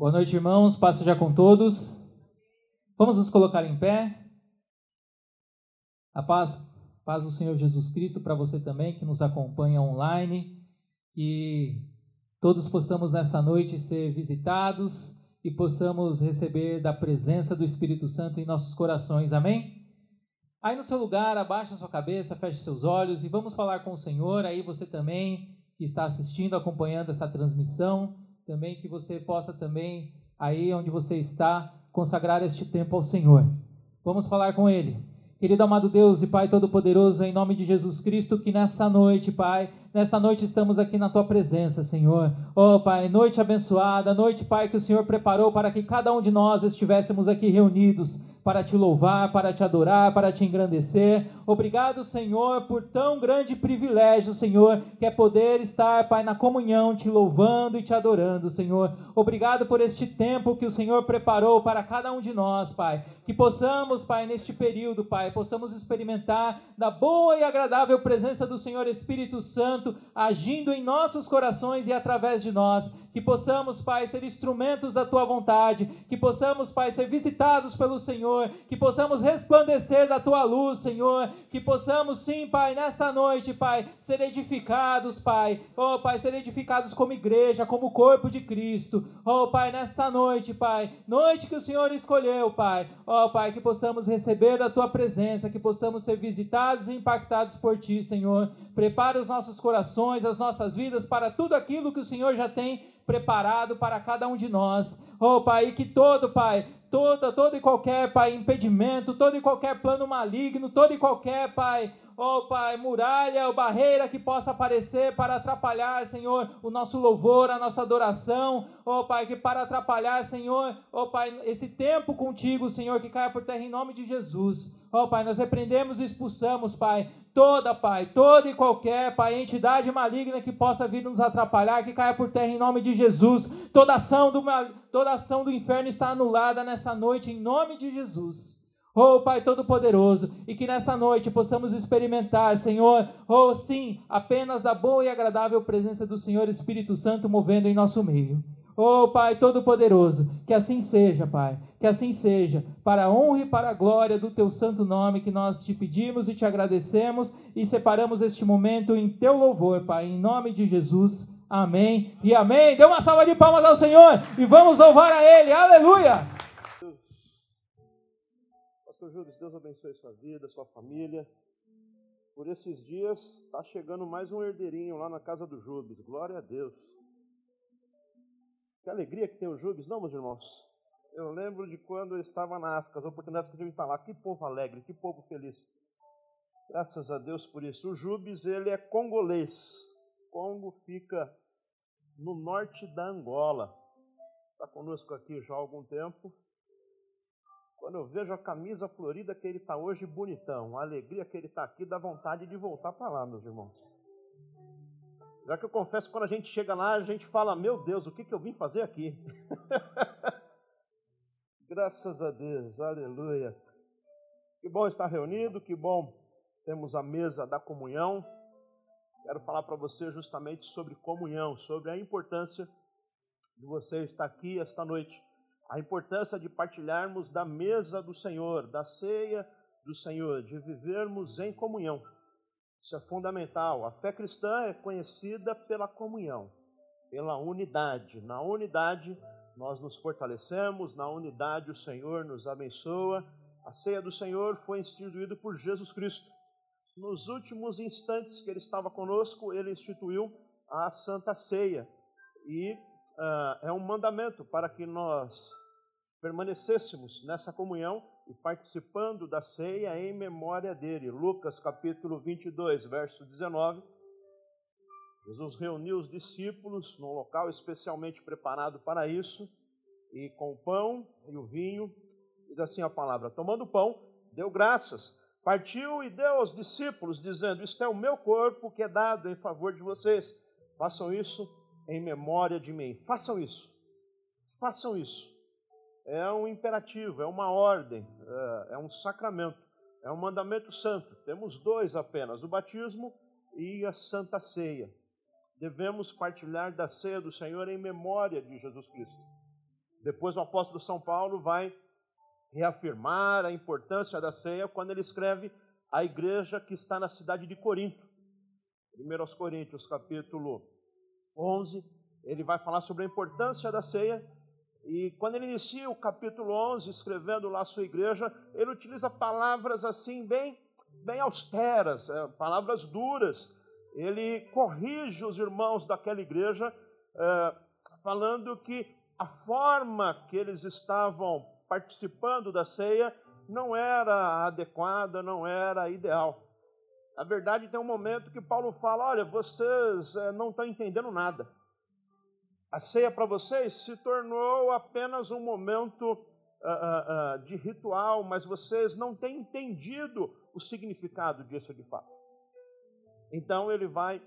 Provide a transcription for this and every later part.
Boa noite, irmãos. Passa já com todos. Vamos nos colocar em pé. A paz, paz do Senhor Jesus Cristo para você também que nos acompanha online. Que todos possamos nesta noite ser visitados e possamos receber da presença do Espírito Santo em nossos corações. Amém? Aí no seu lugar, abaixa sua cabeça, feche seus olhos e vamos falar com o Senhor. Aí você também que está assistindo, acompanhando essa transmissão também que você possa também, aí onde você está, consagrar este tempo ao Senhor. Vamos falar com Ele. Querido amado Deus e Pai Todo-Poderoso, em nome de Jesus Cristo, que nessa noite, Pai, nesta noite estamos aqui na Tua presença, Senhor. Oh, Pai, noite abençoada, noite, Pai, que o Senhor preparou para que cada um de nós estivéssemos aqui reunidos para te louvar, para te adorar, para te engrandecer. Obrigado, Senhor, por tão grande privilégio, Senhor, que é poder estar, Pai, na comunhão, te louvando e te adorando, Senhor. Obrigado por este tempo que o Senhor preparou para cada um de nós, Pai. Que possamos, Pai, neste período, Pai, possamos experimentar da boa e agradável presença do Senhor Espírito Santo agindo em nossos corações e através de nós que possamos, Pai, ser instrumentos da tua vontade, que possamos, Pai, ser visitados pelo Senhor, que possamos resplandecer da tua luz, Senhor, que possamos, sim, Pai, nesta noite, Pai, ser edificados, Pai, oh, Pai, ser edificados como igreja, como corpo de Cristo, oh, Pai, nesta noite, Pai, noite que o Senhor escolheu, Pai, oh, Pai, que possamos receber da tua presença, que possamos ser visitados e impactados por ti, Senhor. Prepara os nossos corações, as nossas vidas para tudo aquilo que o Senhor já tem preparado para cada um de nós. Oh, Pai, que todo, Pai, toda, todo e qualquer, Pai, impedimento, todo e qualquer plano maligno, todo e qualquer, Pai, oh Pai, muralha ou barreira que possa aparecer para atrapalhar, Senhor, o nosso louvor, a nossa adoração, oh Pai, que para atrapalhar, Senhor, oh Pai, esse tempo contigo, Senhor, que caia por terra em nome de Jesus. Oh Pai, nós repreendemos e expulsamos, Pai, toda, Pai, toda e qualquer, Pai, entidade maligna que possa vir nos atrapalhar, que caia por terra em nome de Jesus. Toda ação do, toda ação do inferno está anulada nessa noite em nome de Jesus. Oh, Pai Todo-Poderoso, e que nessa noite possamos experimentar, Senhor, oh, sim, apenas da boa e agradável presença do Senhor Espírito Santo movendo em nosso meio. Oh, Pai Todo-Poderoso, que assim seja, Pai, que assim seja, para a honra e para a glória do Teu santo nome que nós te pedimos e te agradecemos e separamos este momento em Teu louvor, Pai, em nome de Jesus. Amém e amém. Dê uma salva de palmas ao Senhor e vamos louvar a Ele. Aleluia! Pastor Júlio, Deus abençoe sua vida, sua família. Por esses dias está chegando mais um herdeirinho lá na casa do Jubes. Glória a Deus. Que alegria que tem o Jubes, não, meus irmãos? Eu lembro de quando eu estava na África, as oportunidades que eu tive de estar lá. Que povo alegre, que povo feliz. Graças a Deus por isso. O Jubes, ele é congolês. Congo fica no norte da Angola. Está conosco aqui já há algum tempo. Quando eu vejo a camisa florida que ele está hoje, bonitão, a alegria que ele está aqui, dá vontade de voltar para lá, meus irmãos. Já que eu confesso que quando a gente chega lá, a gente fala: Meu Deus, o que, que eu vim fazer aqui? Graças a Deus, aleluia. Que bom estar reunido, que bom temos a mesa da comunhão. Quero falar para você justamente sobre comunhão, sobre a importância de você estar aqui esta noite a importância de partilharmos da mesa do Senhor, da ceia do Senhor, de vivermos em comunhão. Isso é fundamental. A fé cristã é conhecida pela comunhão, pela unidade. Na unidade nós nos fortalecemos, na unidade o Senhor nos abençoa. A ceia do Senhor foi instituída por Jesus Cristo. Nos últimos instantes que ele estava conosco, ele instituiu a Santa Ceia. E uh, é um mandamento para que nós permanecêssemos nessa comunhão e participando da ceia em memória dele. Lucas capítulo 22, verso 19. Jesus reuniu os discípulos num local especialmente preparado para isso, e com o pão e o vinho, diz assim a palavra: tomando o pão, deu graças, partiu e deu aos discípulos, dizendo: Isto é o meu corpo que é dado em favor de vocês. Façam isso em memória de mim. Façam isso. Façam isso é um imperativo, é uma ordem, é, é um sacramento, é um mandamento santo. Temos dois apenas: o batismo e a santa ceia. Devemos partilhar da ceia do Senhor em memória de Jesus Cristo. Depois o apóstolo São Paulo vai reafirmar a importância da ceia quando ele escreve a igreja que está na cidade de Corinto. 1 Coríntios, capítulo 11, ele vai falar sobre a importância da ceia. E quando ele inicia o capítulo 11, escrevendo lá a sua igreja, ele utiliza palavras assim, bem, bem austeras, é, palavras duras. Ele corrige os irmãos daquela igreja, é, falando que a forma que eles estavam participando da ceia não era adequada, não era ideal. Na verdade, tem um momento que Paulo fala: olha, vocês é, não estão entendendo nada. A ceia para vocês se tornou apenas um momento uh, uh, de ritual, mas vocês não têm entendido o significado disso de fato. Então ele vai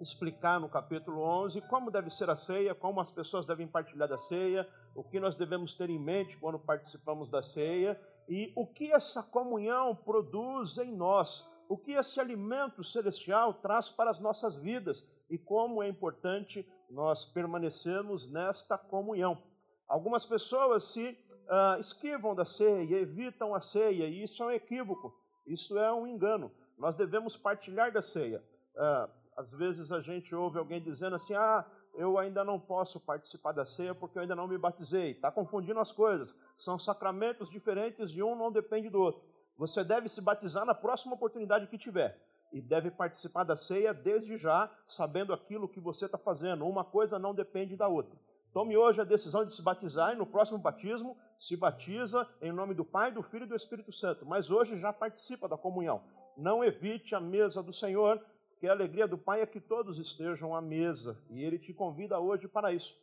explicar no capítulo 11 como deve ser a ceia, como as pessoas devem partilhar da ceia, o que nós devemos ter em mente quando participamos da ceia e o que essa comunhão produz em nós, o que esse alimento celestial traz para as nossas vidas e como é importante nós permanecermos nesta comunhão. Algumas pessoas se uh, esquivam da ceia, evitam a ceia, e isso é um equívoco, isso é um engano. Nós devemos partilhar da ceia. Uh, às vezes a gente ouve alguém dizendo assim: ah, eu ainda não posso participar da ceia porque eu ainda não me batizei. Está confundindo as coisas. São sacramentos diferentes e um não depende do outro. Você deve se batizar na próxima oportunidade que tiver. E deve participar da ceia desde já, sabendo aquilo que você está fazendo. Uma coisa não depende da outra. Tome hoje a decisão de se batizar e no próximo batismo se batiza em nome do Pai, do Filho e do Espírito Santo. Mas hoje já participa da comunhão. Não evite a mesa do Senhor, que a alegria do Pai é que todos estejam à mesa, e Ele te convida hoje para isso.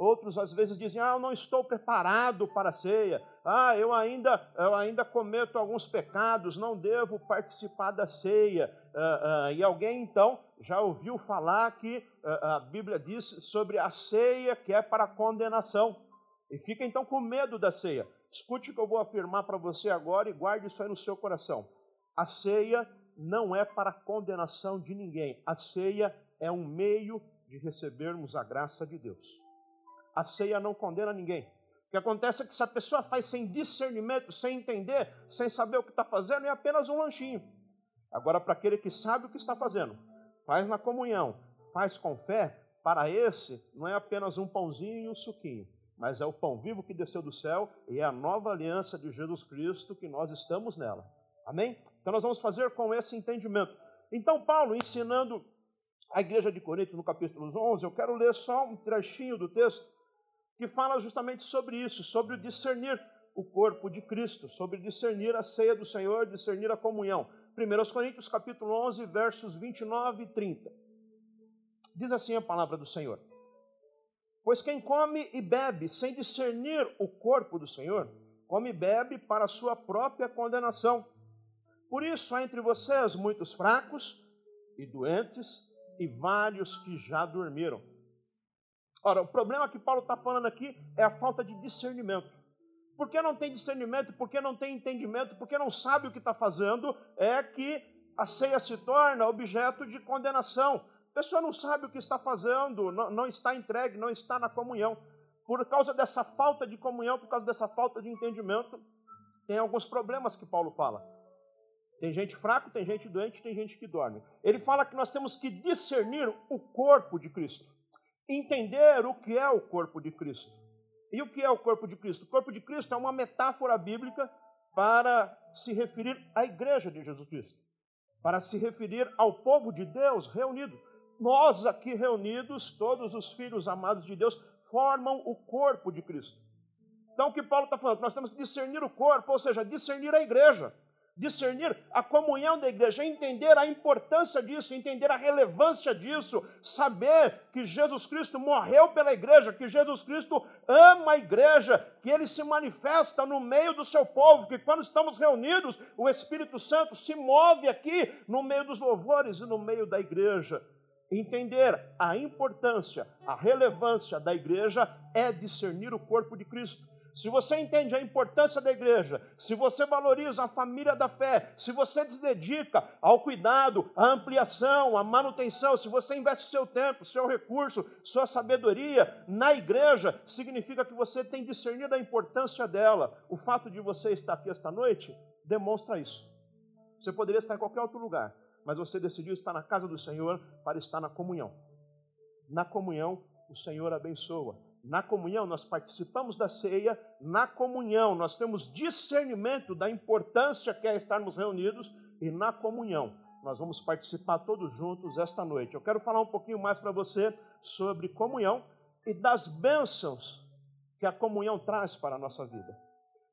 Outros às vezes dizem: Ah, eu não estou preparado para a ceia. Ah, eu ainda, eu ainda cometo alguns pecados, não devo participar da ceia. Ah, ah, e alguém então já ouviu falar que ah, a Bíblia diz sobre a ceia que é para condenação. E fica então com medo da ceia. Escute o que eu vou afirmar para você agora e guarde isso aí no seu coração. A ceia não é para condenação de ninguém. A ceia é um meio de recebermos a graça de Deus. A ceia não condena ninguém. O que acontece é que se a pessoa faz sem discernimento, sem entender, sem saber o que está fazendo, é apenas um lanchinho. Agora, para aquele que sabe o que está fazendo, faz na comunhão, faz com fé, para esse não é apenas um pãozinho e um suquinho, mas é o pão vivo que desceu do céu e é a nova aliança de Jesus Cristo que nós estamos nela. Amém? Então nós vamos fazer com esse entendimento. Então, Paulo, ensinando a igreja de Coríntios no capítulo 11, eu quero ler só um trechinho do texto que fala justamente sobre isso, sobre discernir o corpo de Cristo, sobre discernir a ceia do Senhor, discernir a comunhão. 1 Coríntios capítulo 11, versos 29 e 30. Diz assim a palavra do Senhor: Pois quem come e bebe sem discernir o corpo do Senhor, come e bebe para sua própria condenação. Por isso há entre vocês muitos fracos e doentes e vários que já dormiram. Ora, o problema que Paulo está falando aqui é a falta de discernimento. Porque não tem discernimento, porque não tem entendimento, porque não sabe o que está fazendo, é que a ceia se torna objeto de condenação. A pessoa não sabe o que está fazendo, não, não está entregue, não está na comunhão. Por causa dessa falta de comunhão, por causa dessa falta de entendimento, tem alguns problemas que Paulo fala. Tem gente fraco, tem gente doente, tem gente que dorme. Ele fala que nós temos que discernir o corpo de Cristo, entender o que é o corpo de Cristo. E o que é o corpo de Cristo? O corpo de Cristo é uma metáfora bíblica para se referir à igreja de Jesus Cristo, para se referir ao povo de Deus reunido. Nós aqui reunidos, todos os filhos amados de Deus, formam o corpo de Cristo. Então, o que Paulo está falando? Nós temos que discernir o corpo, ou seja, discernir a igreja discernir a comunhão da igreja, entender a importância disso, entender a relevância disso, saber que Jesus Cristo morreu pela igreja, que Jesus Cristo ama a igreja, que ele se manifesta no meio do seu povo, que quando estamos reunidos, o Espírito Santo se move aqui no meio dos louvores e no meio da igreja. Entender a importância, a relevância da igreja é discernir o corpo de Cristo. Se você entende a importância da igreja, se você valoriza a família da fé, se você se dedica ao cuidado, à ampliação, à manutenção, se você investe seu tempo, seu recurso, sua sabedoria na igreja, significa que você tem discernido a importância dela. O fato de você estar aqui esta noite demonstra isso. Você poderia estar em qualquer outro lugar, mas você decidiu estar na casa do Senhor para estar na comunhão. Na comunhão, o Senhor abençoa. Na comunhão, nós participamos da ceia, na comunhão, nós temos discernimento da importância que é estarmos reunidos, e na comunhão, nós vamos participar todos juntos esta noite. Eu quero falar um pouquinho mais para você sobre comunhão e das bênçãos que a comunhão traz para a nossa vida.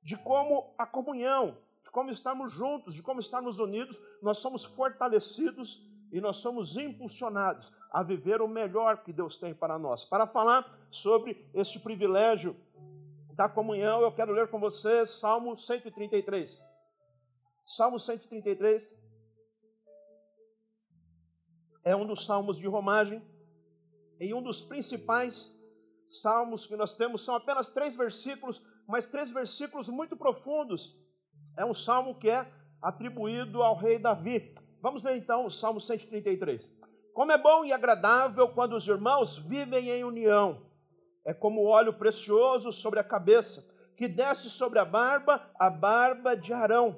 De como a comunhão, de como estarmos juntos, de como estarmos unidos, nós somos fortalecidos e nós somos impulsionados a viver o melhor que Deus tem para nós. Para falar sobre este privilégio da comunhão, eu quero ler com você Salmo 133. Salmo 133 é um dos salmos de romagem e um dos principais salmos que nós temos são apenas três versículos, mas três versículos muito profundos. É um salmo que é atribuído ao rei Davi. Vamos ler então o Salmo 133. Como é bom e agradável quando os irmãos vivem em união. É como óleo precioso sobre a cabeça, que desce sobre a barba, a barba de Arão,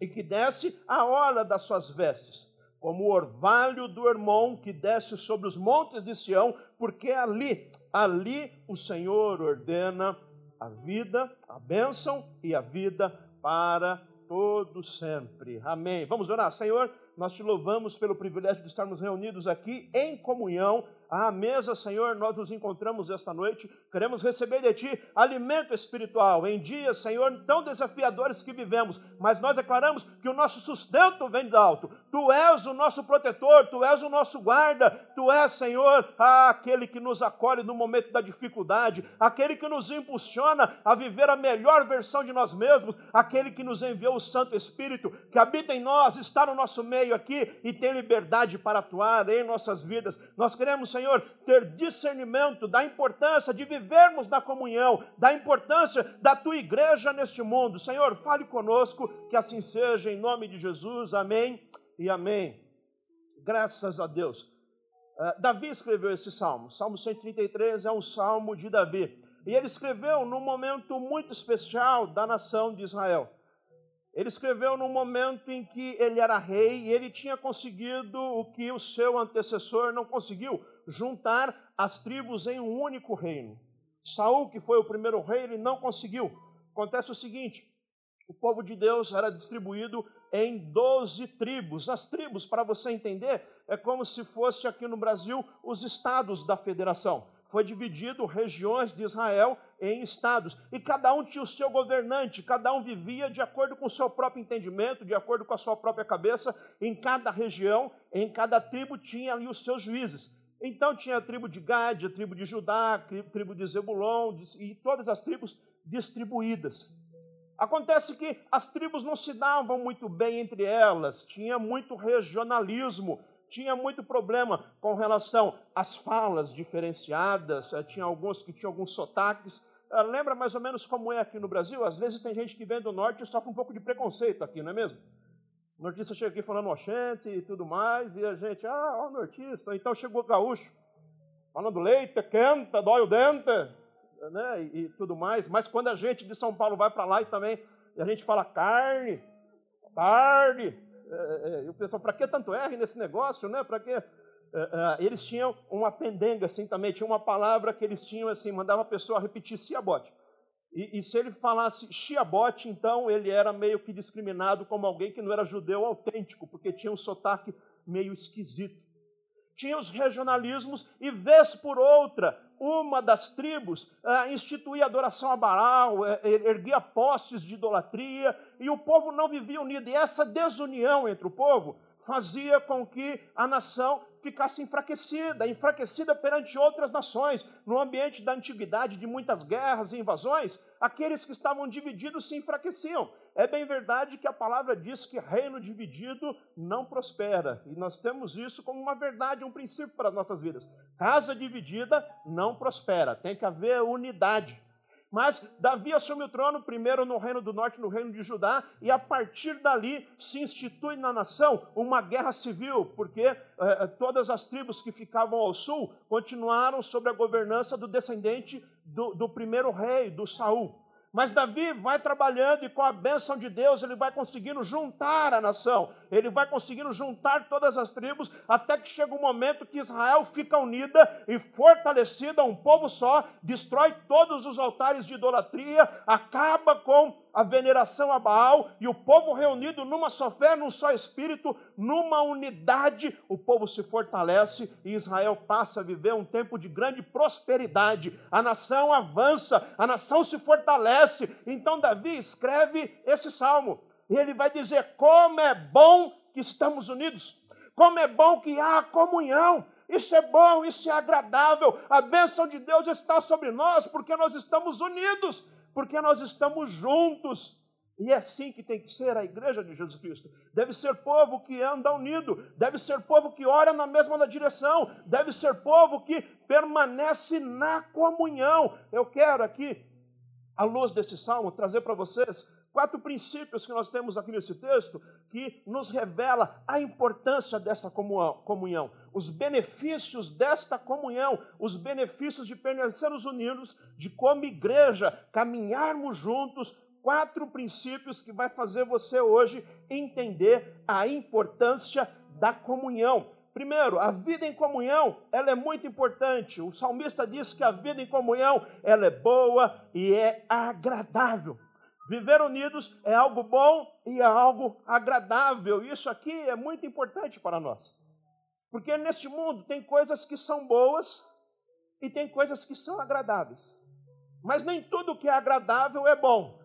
e que desce a orla das suas vestes, como o orvalho do irmão que desce sobre os montes de Sião, porque ali, ali o Senhor ordena a vida, a bênção e a vida para todo sempre. Amém. Vamos orar, Senhor nós te louvamos pelo privilégio de estarmos reunidos aqui em comunhão à mesa, Senhor, nós nos encontramos esta noite. Queremos receber de Ti alimento espiritual em dias, Senhor, tão desafiadores que vivemos. Mas nós declaramos que o nosso sustento vem do alto. Tu és o nosso protetor, Tu és o nosso guarda. Tu és, Senhor, aquele que nos acolhe no momento da dificuldade, aquele que nos impulsiona a viver a melhor versão de nós mesmos, aquele que nos enviou o Santo Espírito, que habita em nós, está no nosso meio aqui e tem liberdade para atuar em nossas vidas. Nós queremos, Senhor, Senhor, ter discernimento da importância de vivermos na comunhão, da importância da tua igreja neste mundo. Senhor, fale conosco, que assim seja, em nome de Jesus. Amém e amém. Graças a Deus. Uh, Davi escreveu esse salmo. Salmo 133 é um salmo de Davi. E ele escreveu num momento muito especial da nação de Israel. Ele escreveu num momento em que ele era rei e ele tinha conseguido o que o seu antecessor não conseguiu, juntar as tribos em um único reino. Saul, que foi o primeiro rei, ele não conseguiu. Acontece o seguinte: o povo de Deus era distribuído em 12 tribos. As tribos, para você entender, é como se fosse aqui no Brasil os estados da federação. Foi dividido regiões de Israel em estados, e cada um tinha o seu governante, cada um vivia de acordo com o seu próprio entendimento, de acordo com a sua própria cabeça. Em cada região, em cada tribo tinha ali os seus juízes. Então tinha a tribo de Gad, a tribo de Judá, a tribo de Zebulon e todas as tribos distribuídas. Acontece que as tribos não se davam muito bem entre elas, tinha muito regionalismo, tinha muito problema com relação às falas diferenciadas, eh, tinha alguns que tinham alguns sotaques. Eh, lembra mais ou menos como é aqui no Brasil? Às vezes tem gente que vem do norte e sofre um pouco de preconceito aqui, não é mesmo? O nortista chega aqui falando oxente e tudo mais, e a gente, ah, o nortista. Então chegou o gaúcho, falando leite, quente, dói o dente, né, e, e, tudo mais. Mas quando a gente de São Paulo vai para lá e também, e a gente fala carne, carne, é, é, é e o pessoal, para que tanto R nesse negócio, né? Para que é, é, eles tinham uma pendenga assim também, tinha uma palavra que eles tinham assim, mandava a pessoa repetir ciabote. E, e, se ele falasse Shiabote, então ele era meio que discriminado como alguém que não era judeu autêntico, porque tinha um sotaque meio esquisito. Tinha os regionalismos, e vez por outra, uma das tribos ah, instituía adoração a Baal, eh, erguia postes de idolatria, e o povo não vivia unido. E essa desunião entre o povo fazia com que a nação ficasse enfraquecida, enfraquecida perante outras nações. No ambiente da antiguidade, de muitas guerras e invasões, aqueles que estavam divididos se enfraqueciam. É bem verdade que a palavra diz que reino dividido não prospera, e nós temos isso como uma verdade, um princípio para as nossas vidas. Casa dividida não prospera, tem que haver unidade. Mas Davi assume o trono primeiro no reino do norte, no reino de Judá, e a partir dali se institui na nação uma guerra civil, porque eh, todas as tribos que ficavam ao sul continuaram sob a governança do descendente do, do primeiro rei, do Saul. Mas Davi vai trabalhando e com a bênção de Deus ele vai conseguindo juntar a nação, ele vai conseguindo juntar todas as tribos, até que chega um momento que Israel fica unida e fortalecida, um povo só, destrói todos os altares de idolatria, acaba com a veneração a Baal e o povo reunido numa só fé, num só espírito, numa unidade, o povo se fortalece e Israel passa a viver um tempo de grande prosperidade. A nação avança, a nação se fortalece. Então Davi escreve esse salmo. E ele vai dizer: "Como é bom que estamos unidos. Como é bom que há comunhão. Isso é bom, isso é agradável. A bênção de Deus está sobre nós porque nós estamos unidos porque nós estamos juntos. E é assim que tem que ser a igreja de Jesus Cristo. Deve ser povo que anda unido, deve ser povo que ora na mesma direção, deve ser povo que permanece na comunhão. Eu quero aqui, à luz desse salmo, trazer para vocês quatro princípios que nós temos aqui nesse texto que nos revela a importância dessa comunhão, os benefícios desta comunhão, os benefícios de permanecermos unidos, de como igreja caminharmos juntos, quatro princípios que vai fazer você hoje entender a importância da comunhão. Primeiro, a vida em comunhão, ela é muito importante. O salmista diz que a vida em comunhão, ela é boa e é agradável. Viver unidos é algo bom e é algo agradável. Isso aqui é muito importante para nós. Porque neste mundo tem coisas que são boas e tem coisas que são agradáveis. Mas nem tudo que é agradável é bom.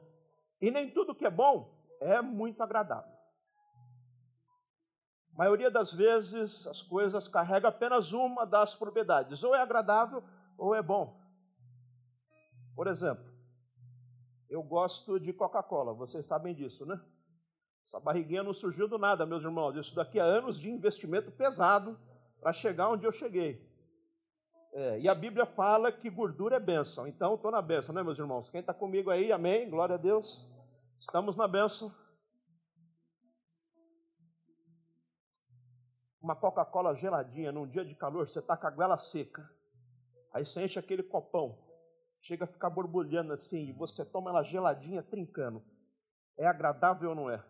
E nem tudo que é bom é muito agradável. A maioria das vezes as coisas carregam apenas uma das propriedades, ou é agradável ou é bom. Por exemplo, eu gosto de Coca-Cola, vocês sabem disso, né? Essa barriguinha não surgiu do nada, meus irmãos. Isso daqui a anos de investimento pesado para chegar onde eu cheguei. É, e a Bíblia fala que gordura é bênção. Então, estou na bênção, né, meus irmãos? Quem está comigo aí, amém? Glória a Deus. Estamos na bênção. Uma Coca-Cola geladinha num dia de calor, você está com a goela seca. Aí você enche aquele copão chega a ficar borbulhando assim, e você toma ela geladinha, trincando. É agradável ou não é?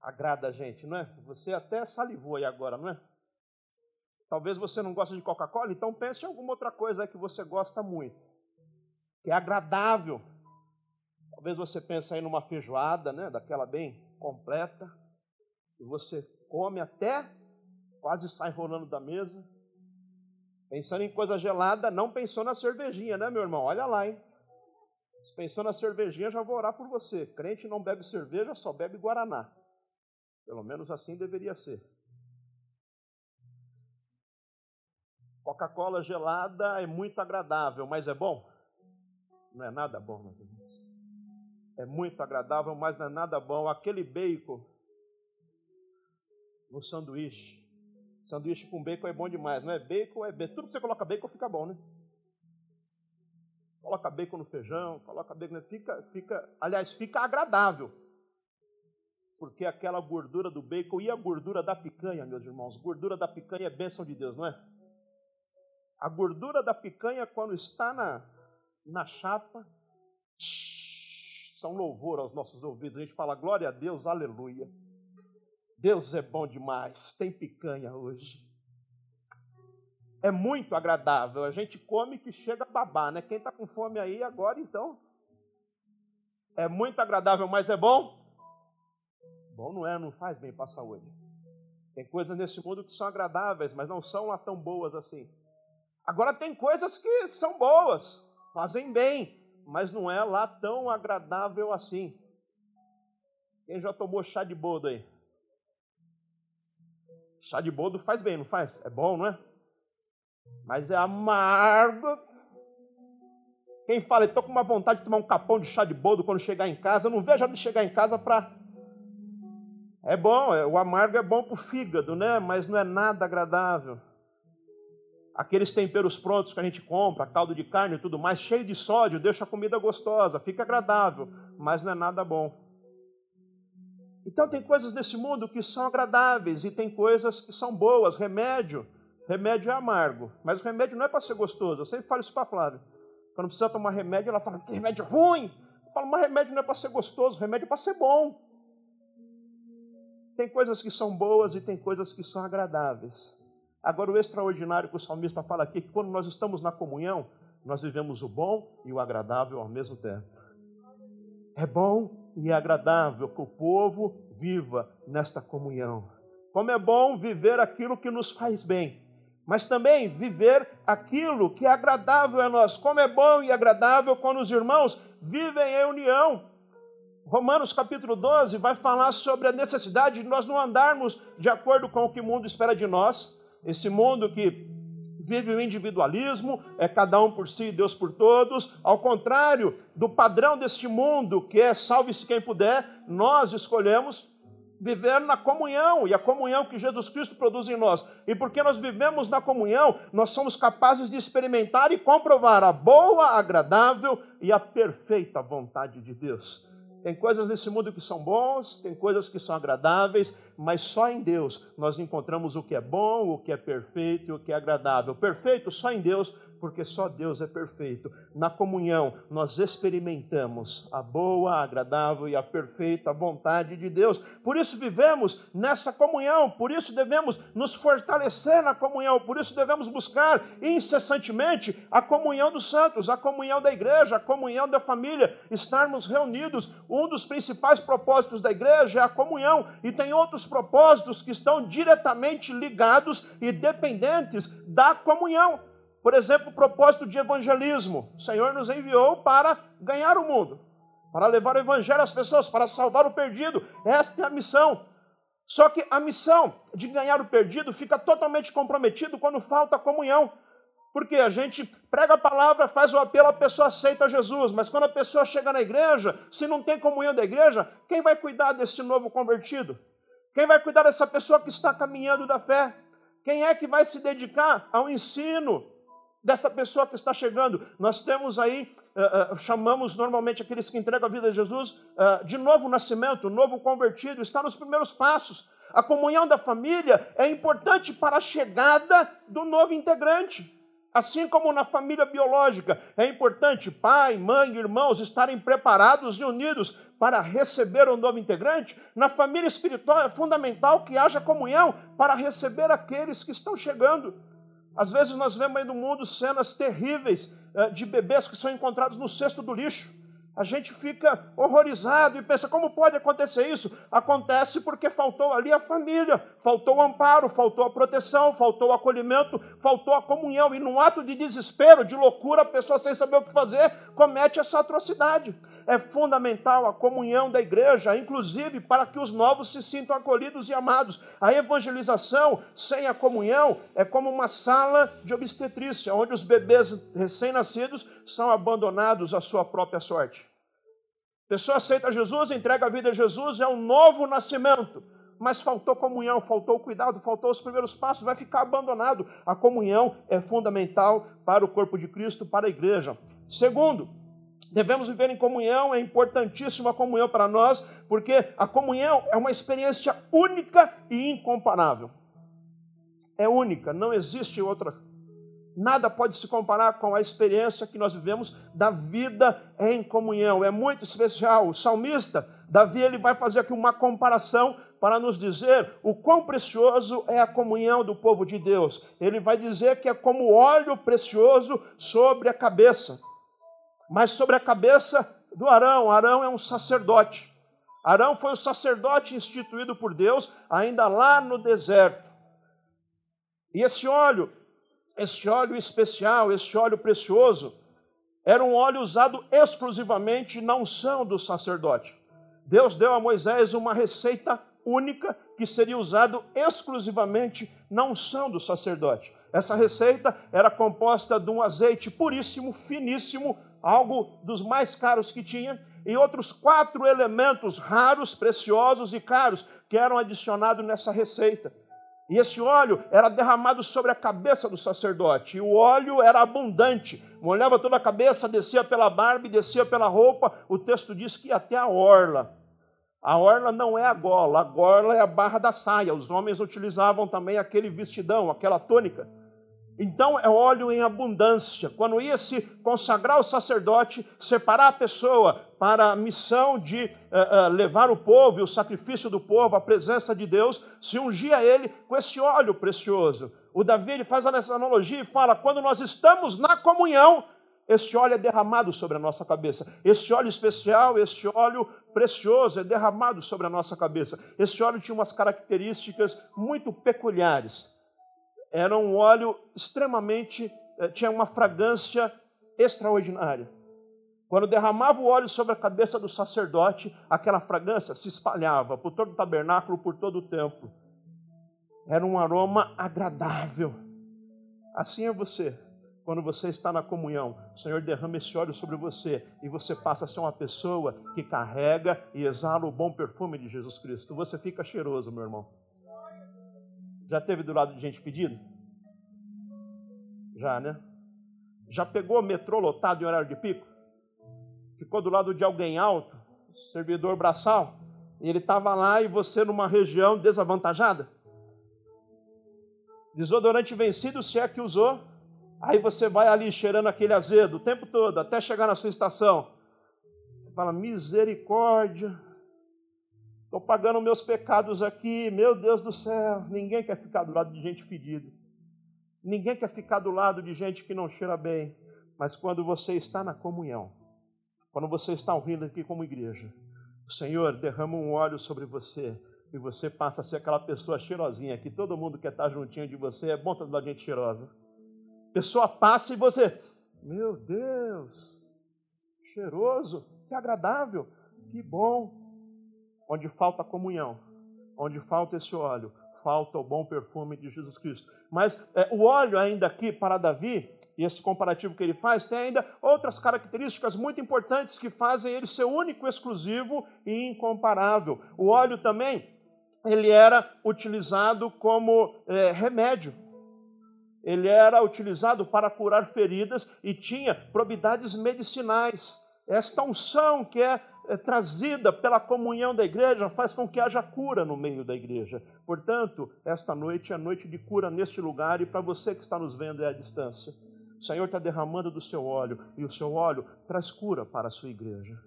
Agrada a gente, não é? Você até salivou aí agora, não é? Talvez você não goste de Coca-Cola, então pense em alguma outra coisa que você gosta muito, que é agradável. Talvez você pense aí numa feijoada, né, daquela bem completa, e você come até quase sai rolando da mesa. Pensando em coisa gelada, não pensou na cervejinha, né, meu irmão? Olha lá, hein? Se pensou na cervejinha, já vou orar por você. Crente não bebe cerveja, só bebe guaraná. Pelo menos assim deveria ser. Coca-Cola gelada é muito agradável, mas é bom? Não é nada bom, meus irmãos. É muito agradável, mas não é nada bom. Aquele bacon no sanduíche Sanduíche com bacon é bom demais, não é? Bacon é bacon. Tudo que você coloca bacon fica bom, né? Coloca bacon no feijão, coloca bacon, fica, fica, aliás, fica agradável. Porque aquela gordura do bacon e a gordura da picanha, meus irmãos, gordura da picanha é bênção de Deus, não é? A gordura da picanha, quando está na, na chapa, são louvor aos nossos ouvidos. A gente fala glória a Deus, aleluia. Deus é bom demais. Tem picanha hoje. É muito agradável. A gente come que chega a babar, né? Quem está com fome aí agora, então. É muito agradável, mas é bom? Bom não é, não faz bem para a saúde. Tem coisas nesse mundo que são agradáveis, mas não são lá tão boas assim. Agora tem coisas que são boas, fazem bem, mas não é lá tão agradável assim. Quem já tomou chá de boldo aí? Chá de boldo faz bem, não faz? É bom, não é? Mas é amargo. Quem fala, estou com uma vontade de tomar um capão de chá de boldo quando chegar em casa, eu não vejo a de chegar em casa para. É bom, é, o amargo é bom para o fígado, né? Mas não é nada agradável. Aqueles temperos prontos que a gente compra, caldo de carne e tudo mais, cheio de sódio, deixa a comida gostosa, fica agradável, mas não é nada bom. Então tem coisas nesse mundo que são agradáveis e tem coisas que são boas. Remédio, remédio é amargo, mas o remédio não é para ser gostoso. Eu sempre falo isso para a Flávia. Quando precisa tomar remédio, ela fala que remédio ruim. Eu falo, mas remédio não é para ser gostoso, remédio é para ser bom. Tem coisas que são boas e tem coisas que são agradáveis. Agora, o extraordinário que o salmista fala aqui é que quando nós estamos na comunhão, nós vivemos o bom e o agradável ao mesmo tempo. É bom e agradável que o povo viva nesta comunhão. Como é bom viver aquilo que nos faz bem, mas também viver aquilo que é agradável a nós. Como é bom e agradável quando os irmãos vivem em união. Romanos capítulo 12 vai falar sobre a necessidade de nós não andarmos de acordo com o que o mundo espera de nós, esse mundo que vive o individualismo, é cada um por si, Deus por todos. Ao contrário do padrão deste mundo, que é salve-se quem puder, nós escolhemos viver na comunhão e a comunhão que Jesus Cristo produz em nós. E porque nós vivemos na comunhão, nós somos capazes de experimentar e comprovar a boa, agradável e a perfeita vontade de Deus. Tem coisas nesse mundo que são bons, tem coisas que são agradáveis, mas só em Deus nós encontramos o que é bom, o que é perfeito e o que é agradável. Perfeito só em Deus, porque só Deus é perfeito. Na comunhão, nós experimentamos a boa, agradável e a perfeita vontade de Deus. Por isso vivemos nessa comunhão, por isso devemos nos fortalecer na comunhão, por isso devemos buscar incessantemente a comunhão dos santos, a comunhão da igreja, a comunhão da família, estarmos reunidos. Um dos principais propósitos da igreja é a comunhão, e tem outros propósitos que estão diretamente ligados e dependentes da comunhão. Por exemplo, o propósito de evangelismo. O Senhor nos enviou para ganhar o mundo, para levar o evangelho às pessoas, para salvar o perdido. Esta é a missão. Só que a missão de ganhar o perdido fica totalmente comprometido quando falta comunhão. Porque a gente prega a palavra, faz o apelo, a pessoa aceita Jesus, mas quando a pessoa chega na igreja, se não tem comunhão da igreja, quem vai cuidar desse novo convertido? Quem vai cuidar dessa pessoa que está caminhando da fé? Quem é que vai se dedicar ao ensino, dessa pessoa que está chegando. Nós temos aí, uh, uh, chamamos normalmente aqueles que entregam a vida a Jesus uh, de novo nascimento, novo convertido, está nos primeiros passos. A comunhão da família é importante para a chegada do novo integrante. Assim como na família biológica, é importante pai, mãe, irmãos estarem preparados e unidos para receber um novo integrante. Na família espiritual é fundamental que haja comunhão para receber aqueles que estão chegando. Às vezes nós vemos aí no mundo cenas terríveis eh, de bebês que são encontrados no cesto do lixo a gente fica horrorizado e pensa: como pode acontecer isso? Acontece porque faltou ali a família, faltou o amparo, faltou a proteção, faltou o acolhimento, faltou a comunhão. E num ato de desespero, de loucura, a pessoa sem saber o que fazer comete essa atrocidade. É fundamental a comunhão da igreja, inclusive para que os novos se sintam acolhidos e amados. A evangelização sem a comunhão é como uma sala de obstetrícia, onde os bebês recém-nascidos são abandonados à sua própria sorte. Pessoa aceita Jesus, entrega a vida a Jesus, é um novo nascimento. Mas faltou comunhão, faltou cuidado, faltou os primeiros passos, vai ficar abandonado. A comunhão é fundamental para o corpo de Cristo, para a igreja. Segundo, devemos viver em comunhão, é importantíssima a comunhão para nós, porque a comunhão é uma experiência única e incomparável. É única, não existe outra Nada pode se comparar com a experiência que nós vivemos da vida em comunhão. É muito especial. O salmista, Davi, ele vai fazer aqui uma comparação para nos dizer o quão precioso é a comunhão do povo de Deus. Ele vai dizer que é como óleo precioso sobre a cabeça. Mas sobre a cabeça do Arão. Arão é um sacerdote. Arão foi o sacerdote instituído por Deus ainda lá no deserto. E esse óleo esse óleo especial, esse óleo precioso, era um óleo usado exclusivamente na unção do sacerdote. Deus deu a Moisés uma receita única que seria usado exclusivamente na unção do sacerdote. Essa receita era composta de um azeite puríssimo, finíssimo, algo dos mais caros que tinha, e outros quatro elementos raros, preciosos e caros que eram adicionados nessa receita. E esse óleo era derramado sobre a cabeça do sacerdote. E o óleo era abundante. Molhava toda a cabeça, descia pela barba e descia pela roupa. O texto diz que até a orla. A orla não é a gola, a gola é a barra da saia. Os homens utilizavam também aquele vestidão, aquela tônica. Então é óleo em abundância. Quando ia se consagrar o sacerdote, separar a pessoa para a missão de uh, uh, levar o povo e o sacrifício do povo à presença de Deus, se ungia ele com esse óleo precioso. O Davi ele faz essa analogia e fala: quando nós estamos na comunhão, este óleo é derramado sobre a nossa cabeça. Este óleo especial, este óleo precioso é derramado sobre a nossa cabeça. Este óleo tinha umas características muito peculiares era um óleo extremamente, eh, tinha uma fragrância extraordinária. Quando derramava o óleo sobre a cabeça do sacerdote, aquela fragrância se espalhava por todo o tabernáculo, por todo o templo. Era um aroma agradável. Assim é você. Quando você está na comunhão, o Senhor derrama esse óleo sobre você e você passa a ser uma pessoa que carrega e exala o bom perfume de Jesus Cristo. Você fica cheiroso, meu irmão. Já teve do lado de gente pedindo? Já, né? Já pegou metrô lotado em horário de pico? Ficou do lado de alguém alto, servidor braçal, e ele estava lá e você numa região desavantajada? Desodorante vencido, se é que usou, aí você vai ali cheirando aquele azedo o tempo todo, até chegar na sua estação. Você fala, misericórdia, Estou pagando meus pecados aqui, meu Deus do céu. Ninguém quer ficar do lado de gente fedida. Ninguém quer ficar do lado de gente que não cheira bem. Mas quando você está na comunhão, quando você está ouvindo aqui como igreja, o Senhor derrama um óleo sobre você e você passa a ser aquela pessoa cheirosinha que todo mundo quer estar juntinho de você. É bom estar do lado de gente cheirosa. pessoa passa e você, meu Deus, cheiroso, que agradável, que bom onde falta comunhão, onde falta esse óleo, falta o bom perfume de Jesus Cristo. Mas é, o óleo ainda aqui para Davi, e esse comparativo que ele faz, tem ainda outras características muito importantes que fazem ele ser único, exclusivo e incomparável. O óleo também, ele era utilizado como é, remédio. Ele era utilizado para curar feridas e tinha probidades medicinais. Esta unção que é trazida pela comunhão da igreja faz com que haja cura no meio da igreja. Portanto, esta noite é noite de cura neste lugar e para você que está nos vendo é à distância. O Senhor está derramando do seu óleo e o seu óleo traz cura para a sua igreja.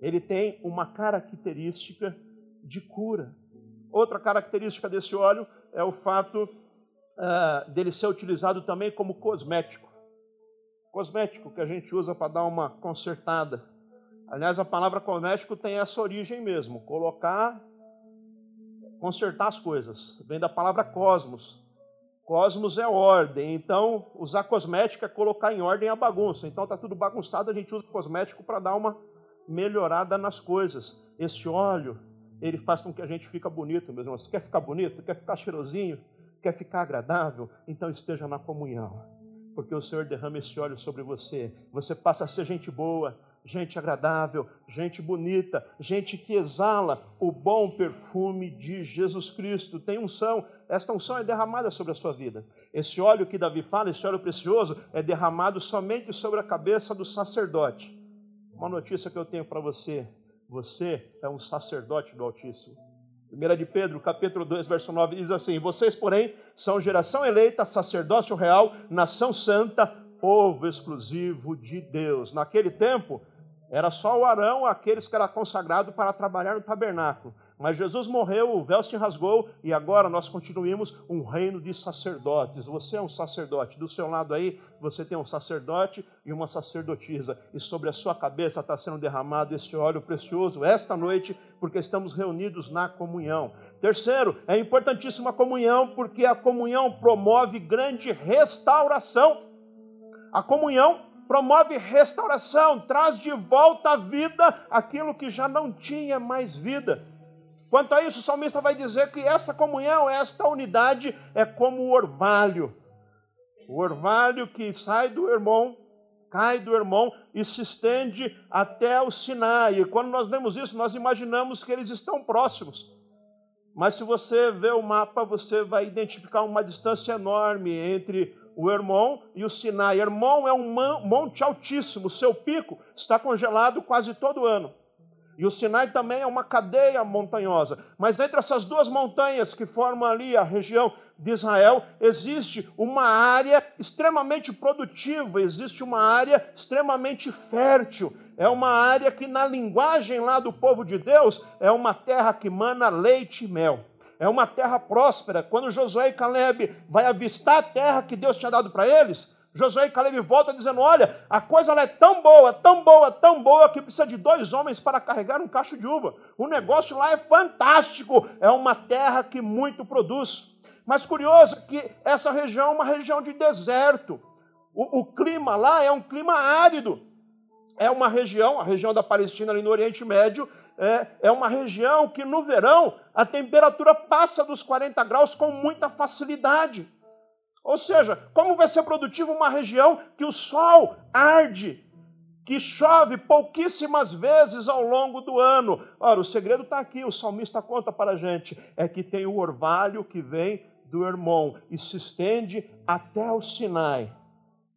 Ele tem uma característica de cura. Outra característica desse óleo é o fato uh, dele ser utilizado também como cosmético. Cosmético que a gente usa para dar uma consertada Aliás, a palavra cosmético tem essa origem mesmo, colocar, consertar as coisas. Vem da palavra cosmos. Cosmos é ordem, então usar cosmética é colocar em ordem a bagunça. Então está tudo bagunçado, a gente usa cosmético para dar uma melhorada nas coisas. Esse óleo, ele faz com que a gente fique bonito, meus irmãos. Quer ficar bonito? Quer ficar cheirosinho? Quer ficar agradável? Então esteja na comunhão. Porque o Senhor derrama esse óleo sobre você. Você passa a ser gente boa, gente agradável, gente bonita, gente que exala o bom perfume de Jesus Cristo. Tem unção, esta unção é derramada sobre a sua vida. Esse óleo que Davi fala, esse óleo precioso, é derramado somente sobre a cabeça do sacerdote. Uma notícia que eu tenho para você: você é um sacerdote do Altíssimo. 1 de Pedro, capítulo 2, verso 9, diz assim: Vocês, porém, são geração eleita, sacerdócio real, nação santa, povo exclusivo de Deus. Naquele tempo, era só o Arão, aqueles que eram consagrados para trabalhar no tabernáculo. Mas Jesus morreu, o véu se rasgou e agora nós continuamos um reino de sacerdotes. Você é um sacerdote. Do seu lado aí, você tem um sacerdote e uma sacerdotisa. E sobre a sua cabeça está sendo derramado esse óleo precioso esta noite, porque estamos reunidos na comunhão. Terceiro, é importantíssima a comunhão, porque a comunhão promove grande restauração. A comunhão promove restauração, traz de volta à vida aquilo que já não tinha mais vida. Quanto a isso, o salmista vai dizer que essa comunhão, esta unidade é como o orvalho. O orvalho que sai do irmão, cai do irmão e se estende até o Sinai. E quando nós lemos isso, nós imaginamos que eles estão próximos. Mas se você ver o mapa, você vai identificar uma distância enorme entre o Hermon e o Sinai. Hermon é um monte altíssimo, seu pico está congelado quase todo ano. E o Sinai também é uma cadeia montanhosa. Mas entre essas duas montanhas que formam ali a região de Israel, existe uma área extremamente produtiva, existe uma área extremamente fértil. É uma área que, na linguagem lá do povo de Deus, é uma terra que mana leite e mel é uma terra próspera. Quando Josué e Caleb vai avistar a terra que Deus tinha dado para eles, Josué e Caleb voltam dizendo: Olha, a coisa é tão boa, tão boa, tão boa, que precisa de dois homens para carregar um cacho de uva. O negócio lá é fantástico, é uma terra que muito produz. Mas curioso é que essa região é uma região de deserto. O, o clima lá é um clima árido. É uma região, a região da Palestina ali no Oriente Médio, é, é uma região que no verão a temperatura passa dos 40 graus com muita facilidade. Ou seja, como vai ser produtivo uma região que o sol arde, que chove pouquíssimas vezes ao longo do ano? Ora, o segredo está aqui, o salmista conta para a gente: é que tem o orvalho que vem do Hermon e se estende até o Sinai.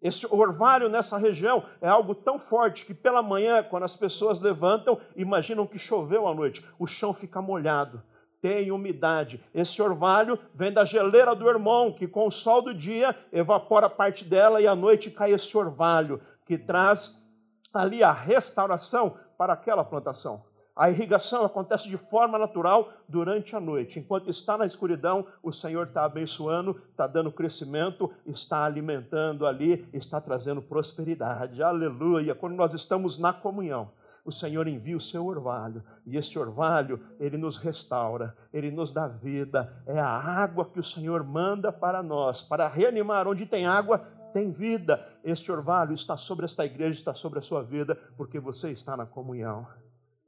Esse orvalho nessa região é algo tão forte que pela manhã, quando as pessoas levantam, imaginam que choveu à noite, o chão fica molhado, tem umidade. Esse orvalho vem da geleira do irmão, que com o sol do dia evapora parte dela e à noite cai esse orvalho, que traz ali a restauração para aquela plantação. A irrigação acontece de forma natural durante a noite. Enquanto está na escuridão, o Senhor está abençoando, está dando crescimento, está alimentando ali, está trazendo prosperidade. Aleluia! Quando nós estamos na comunhão, o Senhor envia o seu orvalho, e esse orvalho, ele nos restaura, ele nos dá vida. É a água que o Senhor manda para nós, para reanimar. Onde tem água, tem vida. Este orvalho está sobre esta igreja, está sobre a sua vida, porque você está na comunhão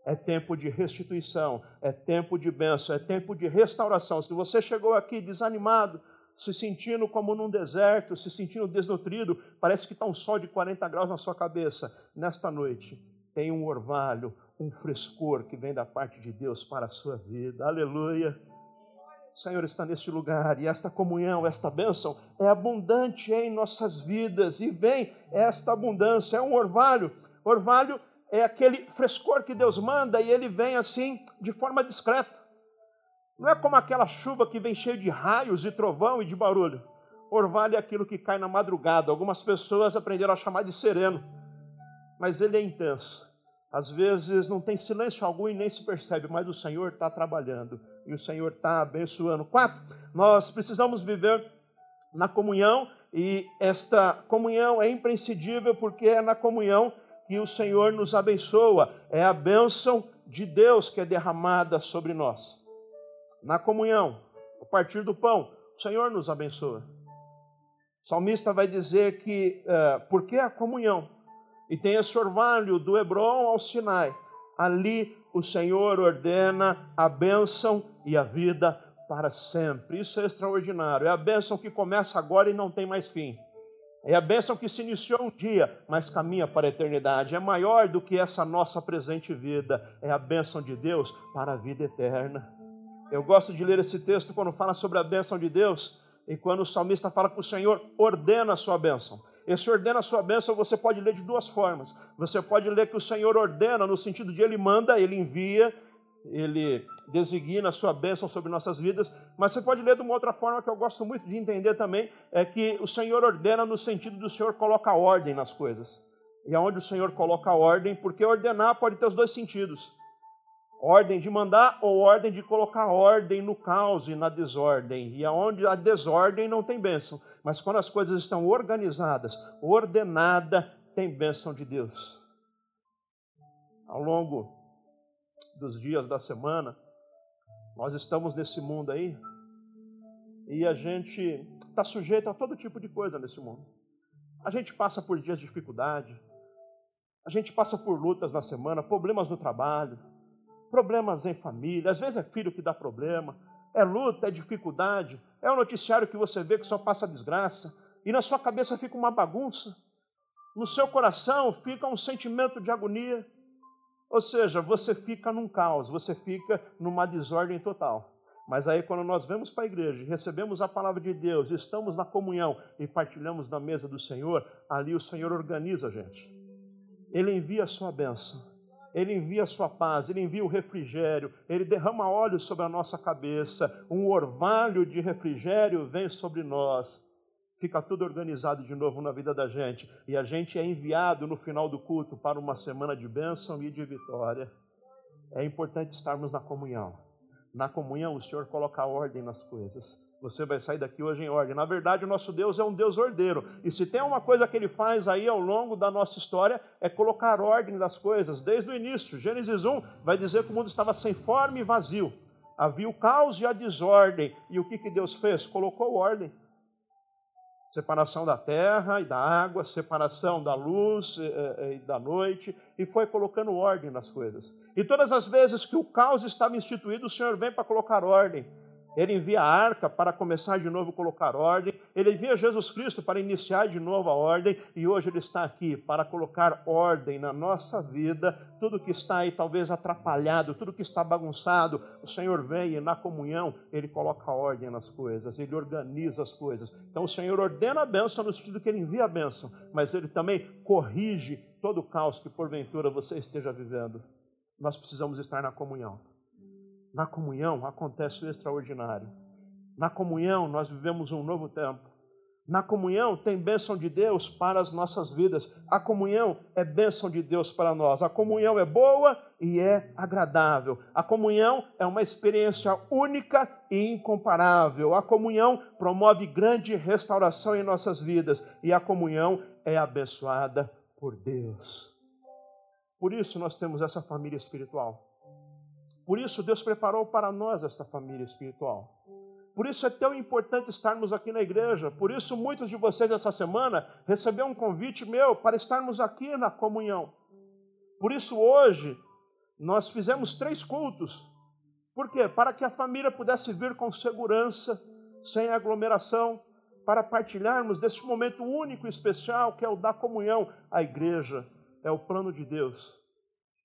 é tempo de restituição, é tempo de bênção, é tempo de restauração. Se você chegou aqui desanimado, se sentindo como num deserto, se sentindo desnutrido, parece que está um sol de 40 graus na sua cabeça, nesta noite tem um orvalho, um frescor que vem da parte de Deus para a sua vida. Aleluia. O Senhor está neste lugar e esta comunhão, esta bênção é abundante em nossas vidas e vem esta abundância, é um orvalho. Orvalho é aquele frescor que Deus manda e ele vem assim de forma discreta. Não é como aquela chuva que vem cheio de raios e trovão e de barulho. Orvalho é aquilo que cai na madrugada. Algumas pessoas aprenderam a chamar de sereno, mas ele é intenso. Às vezes não tem silêncio algum e nem se percebe, mas o Senhor está trabalhando e o Senhor está abençoando. Quatro, nós precisamos viver na comunhão e esta comunhão é imprescindível porque é na comunhão que o Senhor nos abençoa, é a bênção de Deus que é derramada sobre nós. Na comunhão, a partir do pão, o Senhor nos abençoa. O salmista vai dizer que, uh, porque a comunhão, e tem esse orvalho do Hebron ao Sinai, ali o Senhor ordena a bênção e a vida para sempre. Isso é extraordinário. É a bênção que começa agora e não tem mais fim. É a bênção que se iniciou um dia, mas caminha para a eternidade. É maior do que essa nossa presente vida. É a bênção de Deus para a vida eterna. Eu gosto de ler esse texto quando fala sobre a bênção de Deus e quando o salmista fala que o Senhor ordena a sua bênção. Esse ordena a sua bênção você pode ler de duas formas. Você pode ler que o Senhor ordena no sentido de ele manda, ele envia, ele designa a sua bênção sobre nossas vidas, mas você pode ler de uma outra forma que eu gosto muito de entender também, é que o Senhor ordena no sentido do Senhor coloca ordem nas coisas. E aonde o Senhor coloca ordem, porque ordenar pode ter os dois sentidos. Ordem de mandar ou ordem de colocar ordem no caos e na desordem. E aonde a desordem não tem bênção. Mas quando as coisas estão organizadas, ordenada, tem bênção de Deus. Ao longo dos dias da semana, nós estamos nesse mundo aí e a gente está sujeito a todo tipo de coisa nesse mundo. A gente passa por dias de dificuldade, a gente passa por lutas na semana, problemas no trabalho, problemas em família, às vezes é filho que dá problema, é luta, é dificuldade, é um noticiário que você vê que só passa desgraça, e na sua cabeça fica uma bagunça, no seu coração fica um sentimento de agonia, ou seja, você fica num caos, você fica numa desordem total. Mas aí, quando nós vemos para a igreja, recebemos a palavra de Deus, estamos na comunhão e partilhamos da mesa do Senhor, ali o Senhor organiza a gente. Ele envia a sua bênção, ele envia a sua paz, ele envia o refrigério, ele derrama óleo sobre a nossa cabeça, um orvalho de refrigério vem sobre nós. Fica tudo organizado de novo na vida da gente. E a gente é enviado no final do culto para uma semana de bênção e de vitória. É importante estarmos na comunhão. Na comunhão, o Senhor coloca ordem nas coisas. Você vai sair daqui hoje em ordem. Na verdade, o nosso Deus é um Deus ordeiro. E se tem uma coisa que ele faz aí ao longo da nossa história, é colocar ordem nas coisas. Desde o início, Gênesis 1 vai dizer que o mundo estava sem forma e vazio. Havia o caos e a desordem. E o que, que Deus fez? Colocou ordem separação da terra e da água, separação da luz e, da noite, e foi colocando ordem nas coisas. E todas as vezes que o caos estava instituído, o Senhor vem para colocar ordem. Ele envia a arca para começar de novo a colocar ordem. Ele envia Jesus Cristo para iniciar de novo a ordem. E hoje ele está aqui para colocar ordem na nossa vida. Tudo que está aí talvez atrapalhado, tudo que está bagunçado, o Senhor vem e na comunhão ele coloca ordem nas coisas, ele organiza as coisas. Então o Senhor ordena a bênção no sentido que ele envia a bênção, mas ele também corrige todo o caos que porventura você esteja vivendo. Nós precisamos estar na comunhão. Na comunhão acontece o extraordinário. Na comunhão nós vivemos um novo tempo. Na comunhão tem bênção de Deus para as nossas vidas. A comunhão é bênção de Deus para nós. A comunhão é boa e é agradável. A comunhão é uma experiência única e incomparável. A comunhão promove grande restauração em nossas vidas e a comunhão é abençoada por Deus. Por isso nós temos essa família espiritual. Por isso, Deus preparou para nós esta família espiritual. Por isso é tão importante estarmos aqui na igreja. Por isso, muitos de vocês essa semana receberam um convite meu para estarmos aqui na comunhão. Por isso, hoje, nós fizemos três cultos. Por quê? Para que a família pudesse vir com segurança, sem aglomeração, para partilharmos deste momento único e especial que é o da comunhão. A igreja é o plano de Deus